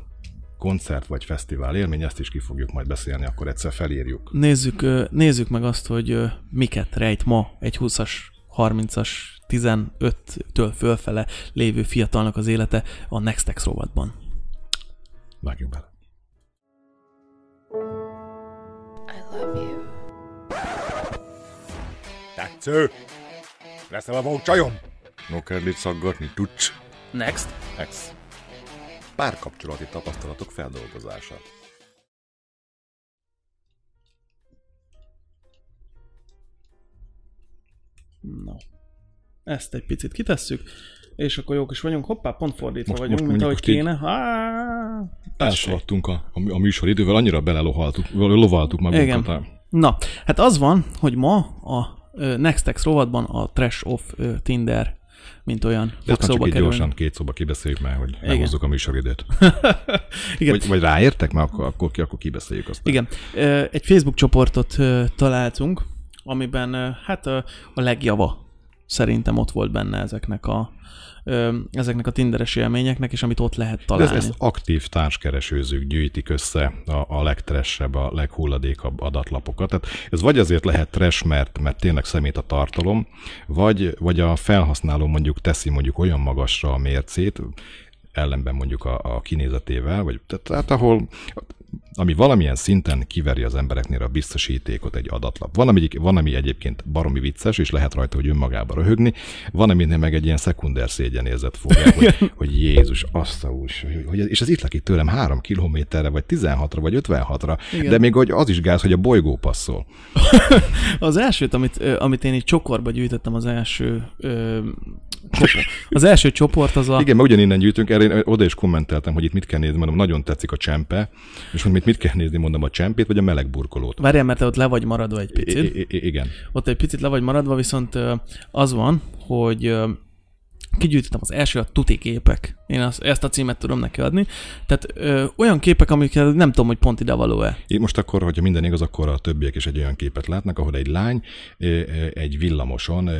koncert vagy fesztivál élmény, ezt is ki fogjuk majd beszélni, akkor egyszer felírjuk. nézzük, nézzük meg azt, hogy miket rejt ma egy 20-as, 30-as, 15-től fölfele lévő fiatalnak az élete a Nextex rovatban. Vágjunk bele. Love you. Tetsző! Leszel a vók csajom? No kell itt szaggatni, tudsz? Next. Ex. Párkapcsolati tapasztalatok feldolgozása. No. Ezt egy picit kitesszük, és akkor jók is vagyunk. Hoppá, pont fordítva Most- vagyunk, most mint ahogy kéne. Há, Elszaladtunk a, a, a műsoridővel, annyira belelohaltuk, lovaltuk magunkat. Igen. A, Na, hát az van, hogy ma a Nextex rovatban a Trash of Tinder, mint olyan, de ezt csak így gyorsan két szóba kibeszéljük már, hogy Igen. meghozzuk a műsoridőt. *laughs* Igen. Vagy, vagy ráértek, mert akkor, akkor, akkor kibeszéljük azt. Igen. Egy Facebook csoportot találtunk, amiben hát a legjava szerintem ott volt benne ezeknek a ö, ezeknek a tinderes élményeknek, és amit ott lehet De ez, találni. ez aktív társkeresőzők gyűjtik össze a, a legtressebb, a leghulladékabb adatlapokat. Tehát ez vagy azért lehet trash, mert, mert tényleg szemét a tartalom, vagy, vagy a felhasználó mondjuk teszi mondjuk olyan magasra a mércét, ellenben mondjuk a, a kinézetével, vagy tehát ahol ami valamilyen szinten kiveri az embereknél a biztosítékot egy adatlap. Van, ami, van, ami egyébként baromi vicces, és lehet rajta, hogy önmagába röhögni, van, aminél meg egy ilyen szekunder szégyenérzet fog el, hogy, *laughs* hogy Jézus, azt a ús, hogy, és ez itt lakik tőlem három kilométerre, vagy 16-ra, vagy 56-ra, Igen. de még hogy az is gáz, hogy a bolygó passzol. *laughs* Az elsőt, amit, amit én így csokorba gyűjtöttem, az első ö. Az első csoport az a... Igen, mert ugyaninnen gyűjtünk, erre én oda is kommenteltem, hogy itt mit kell nézni, mondom, nagyon tetszik a csempe, és mondom, itt mit kell nézni, mondom, a csempét, vagy a meleg burkolót. Várjál, mert te ott le vagy maradva egy picit. I- i- i- igen. Ott egy picit le vagy maradva, viszont az van, hogy kigyűjtöttem az első a tuti képek. Én azt, ezt a címet tudom neki adni. Tehát ö, olyan képek, amikkel nem tudom, hogy pont ide való-e. Itt most akkor, hogyha minden igaz, akkor a többiek is egy olyan képet látnak, ahol egy lány egy villamoson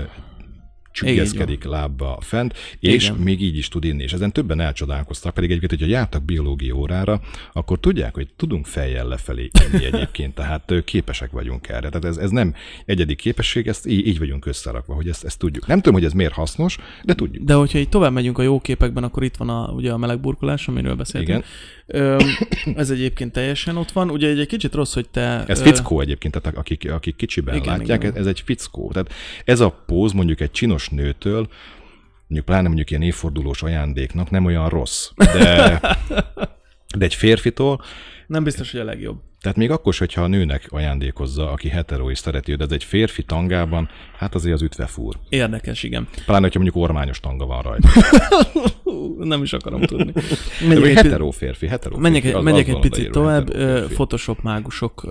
csüggeszkedik lábba fent, és Igen. még így is tud inni. És ezen többen elcsodálkoztak, pedig egyébként, hogyha jártak biológia órára, akkor tudják, hogy tudunk fejjel lefelé inni egyébként, *laughs* tehát képesek vagyunk erre. Tehát ez, ez nem egyedi képesség, ezt így, így vagyunk összerakva, hogy ezt, ezt tudjuk. Nem tudom, hogy ez miért hasznos, de tudjuk. De hogyha így tovább megyünk a jó képekben, akkor itt van a, ugye a melegburkolás, amiről beszéltünk. Igen. Ö, *coughs* ez egyébként teljesen ott van. Ugye egy, egy kicsit rossz, hogy te... Ez fickó egyébként, tehát akik, akik kicsiben Igen, látják, igen. ez egy fickó. Tehát ez a póz mondjuk egy csinos nőtől, mondjuk pláne mondjuk ilyen évfordulós ajándéknak nem olyan rossz, de, de egy férfitól, Nem biztos, hogy a legjobb. tehát még akkor is, hogyha a nőnek ajándékozza, aki hetero és szereti, de ez egy férfi tangában, hát azért az ütve fúr. Érdekes, igen. Pláne, hogyha mondjuk ormányos tanga van rajta. *laughs* Nem is akarom tudni. Menjek egy, hetero férfi, hetero menjek, férfi, az- menjek az egy picit tovább. Photoshop mágusok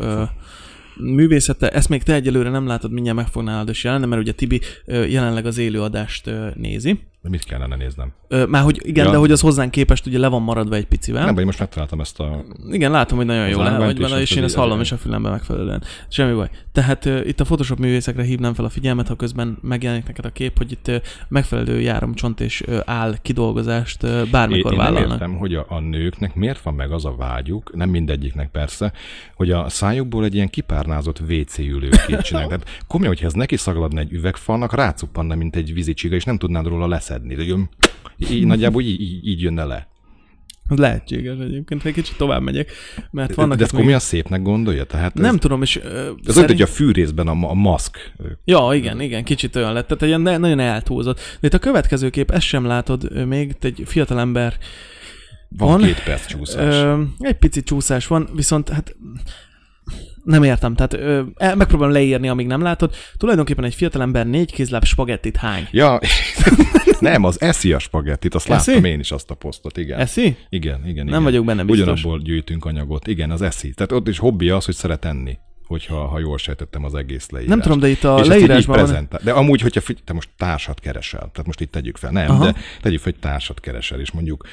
művészete. Ezt még te egyelőre nem látod, mindjárt meg fog nálad is jelenni, mert ugye Tibi jelenleg az élőadást nézi. De mit kellene néznem? Ö, Már hogy igen, Ja. de hogy az hozzánk képest ugye le van maradva egy picivel. Nem, vagy most megtaláltam ezt a... Igen, látom, hogy nagyon jó le vagy vele, és én ezt hallom is a fülembe megfelelően. Semmi baj. Tehát uh, itt a Photoshop művészekre hívnám fel a figyelmet, ha közben megjelenik neked a kép, hogy itt uh, megfelelő járomcsont és uh, áll kidolgozást uh, bármikor én, én nem vállalnak. értem, hogy a, a nőknek miért van meg az a vágyuk, nem mindegyiknek persze, hogy a szájukból egy ilyen kipárnázott WC ülőkét csinálják. *laughs* Tehát komolyan, hogyha ez neki szagladna egy üvegfalnak, rácuppanna, mint egy vízicsiga, és nem tudnád róla leszedni. Így, így, *laughs* nagyjából így, így, így jönne le. Ez lehetséges egyébként, egy kicsit tovább megyek, mert vannak de ezt még... komolyan szépnek gondolja? Tehát ez, Nem tudom, és uh, ez szerint... olyan, hogy a fűrészben a, a maszk. Ja, igen, igen, kicsit olyan lett. Tehát egy ilyen nagyon eltúlzott. De itt a következő kép, ezt sem látod ö, még, itt egy fiatalember Van, Van. két perc csúszás. Ö, egy picit csúszás van, viszont hát nem értem, tehát ö, el- megpróbálom leírni, amíg nem látod. Tulajdonképpen egy fiatalember négy kézláb spagettit hány. Ja, *laughs* nem, az eszi a spagettit, azt Eszi? láttam én is azt a posztot, igen. Eszi? Igen, igen, igen. Nem vagyok benne biztos. Ugyanabból gyűjtünk anyagot. Igen, az eszi. Tehát ott is hobbi az, hogy szeret enni hogyha ha jól sejtettem az egész leírást. Nem tudom, de itt a És leírásban van- prezentál. De amúgy, hogyha te most társat keresel, tehát most itt tegyük fel, nem, Aha. de tegyük fel, hogy társat keresel, és mondjuk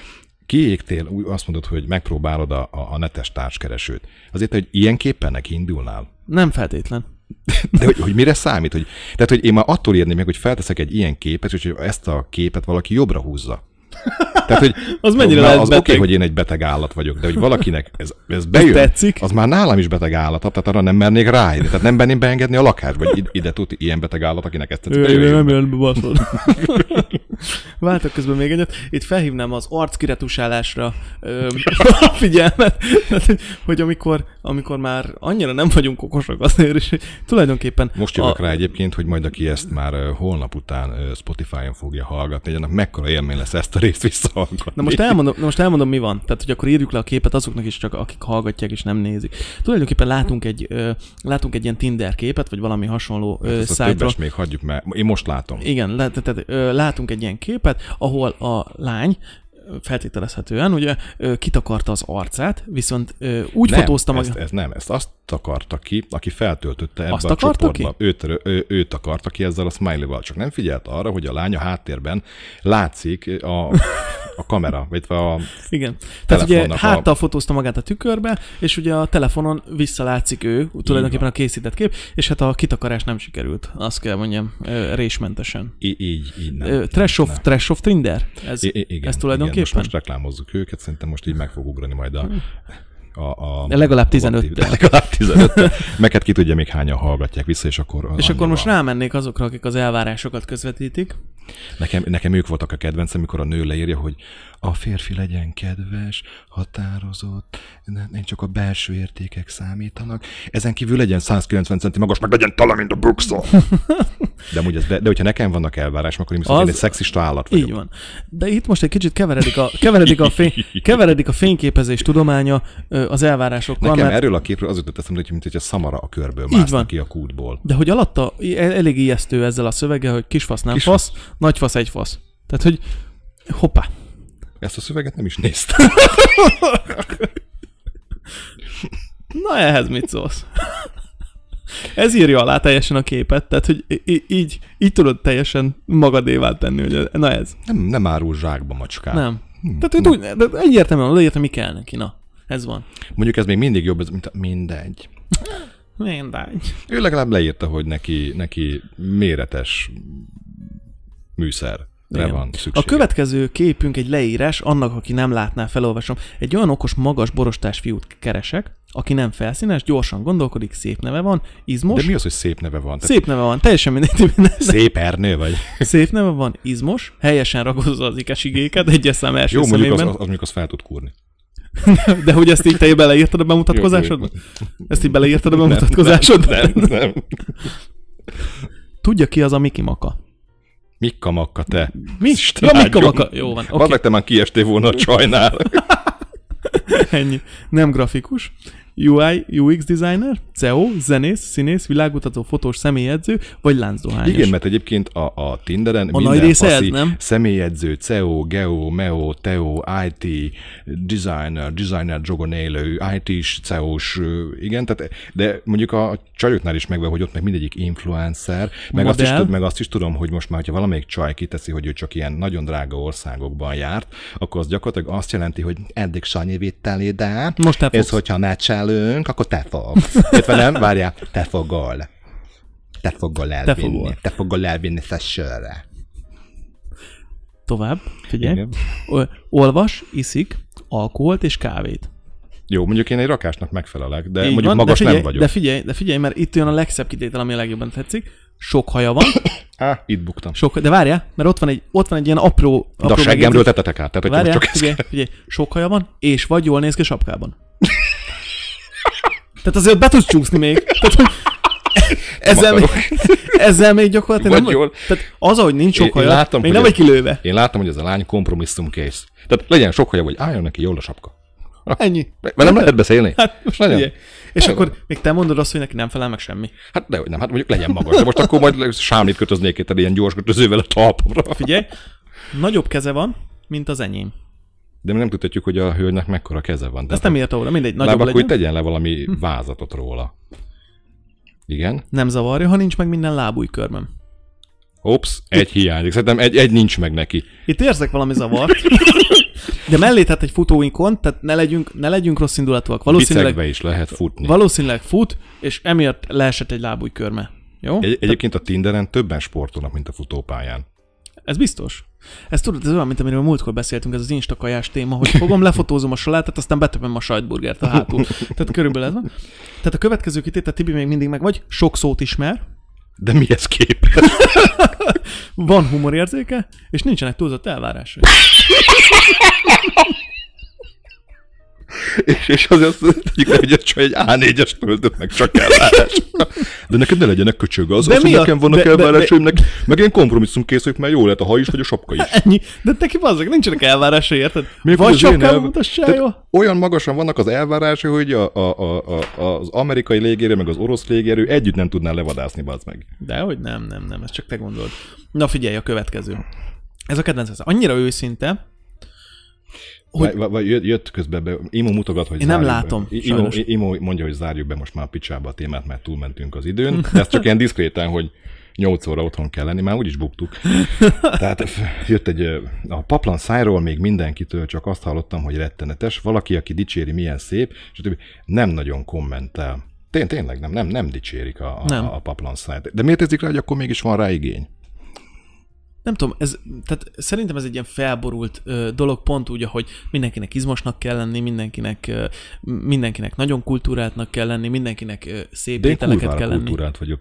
kiégtél, úgy azt mondod, hogy megpróbálod a, a, netes társkeresőt. Azért, hogy ilyenképpen neki indulnál. Nem feltétlen. De hogy, hogy mire számít? Hogy, tehát, hogy én már attól érném meg, hogy felteszek egy ilyen képet, és hogy ezt a képet valaki jobbra húzza. Tehát, hogy *laughs* Az mennyire lehet az oké, beteg? hogy én egy beteg állat vagyok, de hogy valakinek ez, ez bejön, tetszik? az már nálam is beteg állat, tehát arra nem mernék ráírni. Tehát nem merném beengedni a lakást, vagy ide, tud ilyen beteg állat, akinek ezt tetszik. Ő, nem jön be, baszod. *laughs* Váltok közben még egyet. Itt felhívnám az arckiretusálásra ö, *laughs* a figyelmet, Tehát, hogy, hogy amikor, amikor már annyira nem vagyunk okosak azért, hogy tulajdonképpen... Most jövök rá egyébként, hogy majd aki ezt már holnap után Spotify-on fogja hallgatni, hogy annak mekkora élmény lesz ezt a részt visszahallgatni. Na most, elmondom, na most elmondom, mi van. Tehát, hogy akkor írjuk le a képet azoknak is, csak akik hallgatják és nem nézik. Tulajdonképpen látunk egy, ö, látunk egy ilyen Tinder képet, vagy valami hasonló Hát ezt a szájtról. többes még hagyjuk, mert én most látom. Igen, tehát, tehát, látunk egy ilyen képet, ahol a lány feltételezhetően, ugye kitakarta az arcát, viszont úgy nem, fotózta ezt, meg... ez nem, ezt azt akarta ki, aki feltöltötte ebbe Azt a csoportba. Őt, ő, őt akarta ki ezzel a smiley-val, csak nem figyelt arra, hogy a lánya háttérben látszik a, a kamera, vagy a Igen. Tehát ugye telefonnak a- háttal fotózta magát a tükörbe, és ugye a telefonon visszalátszik ő, tulajdonképpen a készített kép, és hát a kitakarás nem sikerült, azt kell mondjam, résmentesen. így, így nem. Trash of, trash of Tinder? Ez, i- igen, ez tulajdonképpen? Igen, most, most reklámozzuk őket, szerintem most így meg fog ugrani majd a, a, a De legalább a- 15-tel. Legalább 15 Meg hát ki tudja még hányan hallgatják vissza, és akkor... És akkor most rámennék azokra, akik az elvárásokat közvetítik. Nekem, nekem ők voltak a kedvencem, amikor a nő leírja, hogy a férfi legyen kedves, határozott, nem, csak a belső értékek számítanak. Ezen kívül legyen 190 centi magas, meg legyen tala, mint a buksa. De, amúgy ez, de, de hogyha nekem vannak elvárások, akkor én viszont Az- én egy szexista állat vagyok. Így van. De itt most egy kicsit keveredik a, keveredik a, fény, keveredik a fényképezés tudománya az elvárásokkal, Nekem mert erről a képről az jutott eszembe, hogy mint hogy a szamara a körből van. ki a kútból. De hogy alatta elég ijesztő ezzel a szöveggel, hogy kisfasz nem Kisfasz. fasz, nagy fasz egy fasz. Tehát, hogy hoppá. Ezt a szöveget nem is néztem. *laughs* Na ehhez mit szólsz? *laughs* Ez írja alá teljesen a képet, tehát hogy í- így, így tudod teljesen magadévá tenni, hogy na ez. Nem, nem árul zsákba macskát. Nem. Tehát hogy úgy, de egyértelműen leírta, mi kell neki, na. Ez van. Mondjuk ez még mindig jobb, ez, mint a, mindegy. Mindegy. Ő legalább leírta, hogy neki, neki méretes műszerre Igen. van. A következő képünk egy leírás, annak, aki nem látná, felolvasom. Egy olyan okos, magas, borostás fiút keresek, aki nem felszínes, gyorsan gondolkodik, szép neve van, izmos. De mi az, hogy szép neve van? Tehát Szép neve van, teljesen mindegy. szép Ernő vagy? *laughs* Szép neve van, izmos, helyesen ragozza az ikesigéket, egyes szám első Jó, mondjuk az, az, az, mondjuk az fel tud kúrni. *laughs* De hogy ezt így te *laughs* beleírtad a bemutatkozásodba? Ezt így beleírtad a bemutatkozásodba? Nem, nem. Tudja ki az a Miki Maka? Mikka makka te. Mi? Ja, áldjon. Maka. Jó van. Okay. te már kiestél volna a csajnál. *laughs* Ennyi. Nem grafikus. UI, UX designer, CEO, zenész, színész, világutató, fotós, személyedző, vagy láncdohányos. Igen, mert egyébként a, a Tinderen A minden nagy része ez, nem? személyedző, CEO, Geo, Meo, Teo, IT, designer, designer jogon élő, IT-s, CEO-s, igen, tehát, de mondjuk a csajoknál is megvan, hogy ott meg mindegyik influencer, meg azt, is, meg azt is tudom, hogy most már, hogyha valamelyik csaj kiteszi, hogy ő csak ilyen nagyon drága országokban járt, akkor az gyakorlatilag azt jelenti, hogy eddig Sanyi vitt el ide, Most te és fogsz. Meccselünk, akkor te fogsz. Értve nem? Várjál, te fogol. Te fogol elvinni. fogol. Te fogol elvinni sessőre. Tovább, figyelj. Igen. Olvas, iszik, alkoholt és kávét. Jó, mondjuk én egy rakásnak megfelelek, de Így mondjuk van, magas de figyelj, nem vagyok. De figyelj, de figyelj, mert itt jön a legszebb kitétel, ami a legjobban tetszik. Sok haja van, Á, itt buktam. sok, de várjál, mert ott van egy, ott van egy ilyen apró, De a apró seggemről tetetek át. Tehát, most csak figyelj, figyelj, sok haja van, és vagy jól néz ki sapkában. Tehát azért be tudsz csúszni még. Tehát, hogy *laughs* ezzel, még, *laughs* ezzel még gyakorlatilag Vagy nem, jól. Tehát az, ahogy nincs sok haja, látom, még hogy nem vagy kilőve. Én láttam, hogy ez a lány kompromisszum kész. Tehát legyen sok haja, hogy álljon neki jól a sapka. Ennyi. Velem lehet beszélni? *laughs* Hát most Legyen. figyelj. És akkor még te mondod azt, hogy neki nem felel meg semmi. Hát dehogy nem, hát mondjuk legyen magas. De most akkor majd sámlit kötöznék itt egy ilyen gyors kötözővel a talpamra. Figyelj, nagyobb keze van, mint az enyém. De mi nem tudhatjuk, hogy a hölgynek mekkora keze van. Ezt nem írta oda, mindegy, nagyobb akkor legyen. tegyen le valami vázatot róla. Igen? Nem zavarja, ha nincs meg minden lábújkörmöm. Ops, egy hiányzik. Szerintem egy, egy nincs meg neki. Itt érzek valami zavart. *laughs* De mellé tett egy futóinkon, tehát ne legyünk, ne legyünk rossz indulatúak. Valószínűleg, Bicegbe is lehet futni. valószínűleg fut, és emiatt leesett egy lábújkörme. Jó? Egy, egyébként a Tinderen többen sportolnak, mint a futópályán. Ez biztos. Ez tudod, ez olyan, mint amiről múltkor beszéltünk, ez az instakajás téma, hogy fogom, *laughs* lefotózom a salátát, aztán betöpöm a sajtburgert a hátul. Tehát körülbelül ez van. Tehát a következő kitétel, Tibi még mindig meg vagy, sok szót ismer, De mihez képest? *laughs* van humorérzéke, és nincsenek túlzott elvárásai. *laughs* és, és azért tegyük le, hogy ez csak egy A4-es töltött meg csak elvárás. De neked ne legyenek köcsög. Az, De az hogy a- nekem vannak de- de- elvárásaim, meg, én kompromisszum készülök, mert jó lehet a haj is, vagy a sapka is. Ennyi. De neki bazzak, nincsenek elvárásai, érted? Még vagy mutassál Tehát jól, Olyan magasan vannak az elvárásai, hogy a, a, a, a, az amerikai légierő, meg az orosz légierő együtt nem tudná levadászni, bazd meg. De hogy nem, nem, nem, ezt csak te gondolod. Na figyelj, a következő. Ez a kedvenc, ez annyira őszinte, Hogy- Vagy, vagy jött, közben be, Imo mutogat, hogy Én nem látom, Be. Imo. Imo mondja, hogy zárjuk be most már a picsába a témát, mert túlmentünk az időn. De ez csak ilyen diszkréten, hogy 8 óra otthon kell lenni, már úgyis buktuk. *laughs* Tehát jött egy, a paplan szájról még mindenkitől csak azt hallottam, hogy rettenetes. Valaki, aki dicséri, milyen szép, és a többi nem nagyon kommentel. Tény, tényleg nem, nem, nem dicsérik a, a, Nem. a paplan szájt. De miért érzik rá, hogy akkor mégis van rá igény? Nem tudom, ez, tehát szerintem ez egy ilyen felborult ö, dolog, pont úgy, ahogy mindenkinek izmosnak kell lenni, mindenkinek, ö, mindenkinek nagyon kultúráltnak kell lenni, mindenkinek ö, szép De én ételeket kell lenni. kultúrát vagyok.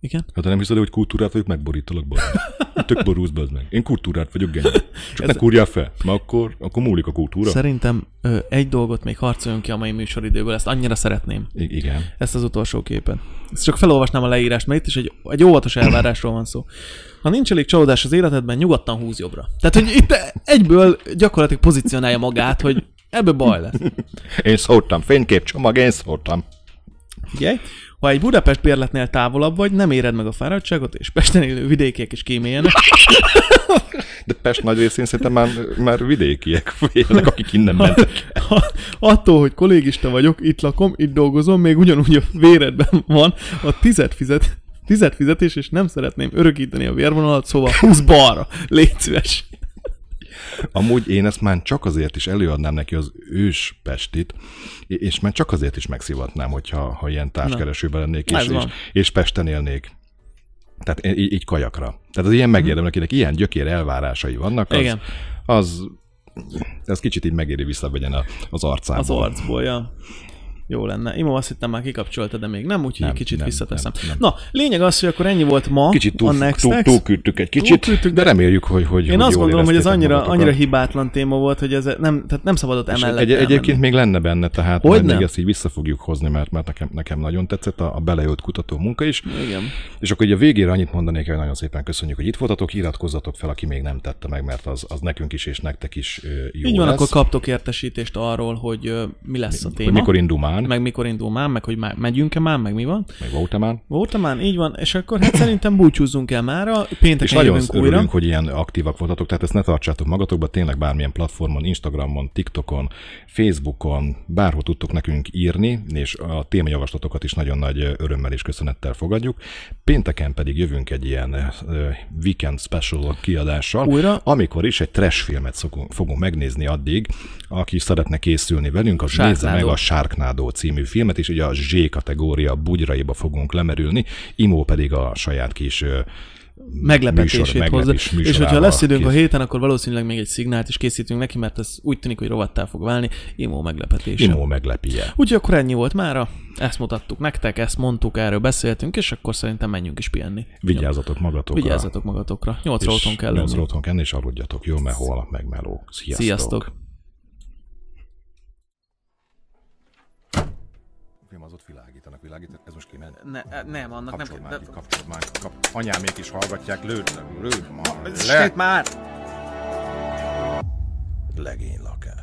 Igen? Hát ha nem hiszed, hogy kultúrát vagyok, megborítalak meg. *laughs* Tök borúz, bazd meg. Én kultúrát vagyok, genyó. Csak ne kurjál fel, mert akkor, akkor múlik a kultúra. Szerintem ö, egy dolgot még harcoljon ki a mai műsoridőből, ezt annyira szeretném. I- igen. Ezt az utolsó képet. Ezt csak felolvasnám a leírást, mert itt is egy, egy óvatos elvárásról van szó. Ha nincs elég csalódás az életedben, nyugodtan húz jobbra. Tehát, hogy itt egyből gyakorlatilag pozícionálja magát, hogy ebből baj lesz. Én szóltam, fényképcsomag, én szóltam. Figyelj, ha egy Budapest bérletnél távolabb vagy, nem éred meg a fáradtságot, és Pesten élő vidékiek is kíméljenek. *laughs* De Pest nagy részén szerintem már, már vidékiek élnek, akik innen mentek. Ha, attól, hogy kollégista vagyok, itt lakom, itt dolgozom, még ugyanúgy a véredben van a tized fizet, tized fizetés, és nem szeretném örökíteni a vérvonalat, szóval 20 balra. Légy szíves. Amúgy én ezt már csak azért is előadnám neki az ős Pestit, és már csak azért is megszivatnám, hogyha ha ilyen társkeresőben lennék, Ez és, és, és Pesten élnék. Tehát így, így kajakra. Tehát az ilyen megérdem, akinek ilyen gyökér elvárásai vannak, az, Mhm. Igen. az, az kicsit így megéri visszavegyen az arcából. Az arcból, ja. Jó lenne. Imo azt hittem már kikapcsolta, de még nem, úgyhogy Nem, kicsit nem, visszateszem. nem, nem. Na, lényeg az, hogy akkor ennyi volt ma Kicsit a túl, Next túl, túlküldtük egy kicsit, Túlküldtük, de reméljük, hogy, hogy Én hogy azt gondolom, hogy ez annyira, magatokat. annyira hibátlan téma volt, hogy ez nem, tehát nem szabadott emellett egy, elmenni. egyébként még lenne benne, tehát Hogy még ezt így vissza fogjuk hozni, mert, mert nekem, nekem nagyon tetszett a, a belejölt kutató munka is. Igen. És akkor ugye a végére annyit mondanék, hogy nagyon szépen köszönjük, hogy itt voltatok, iratkozzatok fel, aki még nem tette meg, mert az, az nekünk is és nektek is jó Így van, lesz. akkor kaptok értesítést arról, hogy mi lesz a hogy téma. mikor indul már, meg, meg mikor indul már, meg hogy már megyünk-e már, meg mi van. meg volt már. Voltam már, így van, és akkor hát szerintem búcsúzzunk el mára, pénteken És nagyon örülünk, újra. hogy ilyen aktívak voltatok, tehát ezt ne tartsátok magatokba, tényleg bármilyen platformon, Instagramon, TikTokon, Facebookon, bárhol tudtok nekünk írni, és a témajavaslatokat is nagyon nagy örömmel és köszönettel fogadjuk. Pénteken pedig jövünk egy ilyen ö, weekend special kiadással, Újra? amikor is egy trash filmet szokunk, fogunk megnézni addig, aki szeretne készülni velünk, az nézze meg a Című filmet, és ugye a Z kategória bugyraiba fogunk lemerülni, Imó pedig a saját kis meglepetését műsor- meglepés És hogyha lesz időnk a kész- héten, akkor valószínűleg még egy szignált is készítünk neki, mert ez úgy tűnik, hogy rovattá fog válni. Imó meglepetése. Imó meglepie. Úgyhogy akkor ennyi volt mára. Ezt mutattuk nektek, ezt mondtuk, erről beszéltünk, és akkor szerintem menjünk is pihenni. Vigyázzatok magatokra. Vigyázzatok magatokra. Nyolcra otthon kell lenni. otthon kell és aludjatok, jó, mert holnap megmeló. Sziasztok. Sziasztok. Film az ott világítanak, világítanak, ez most kiment. Ne, nem, annak Kapcsolj már, itt, kapcsolj már, kap... anyámék is hallgatják, lőd, lőd már, már! Legény lakás.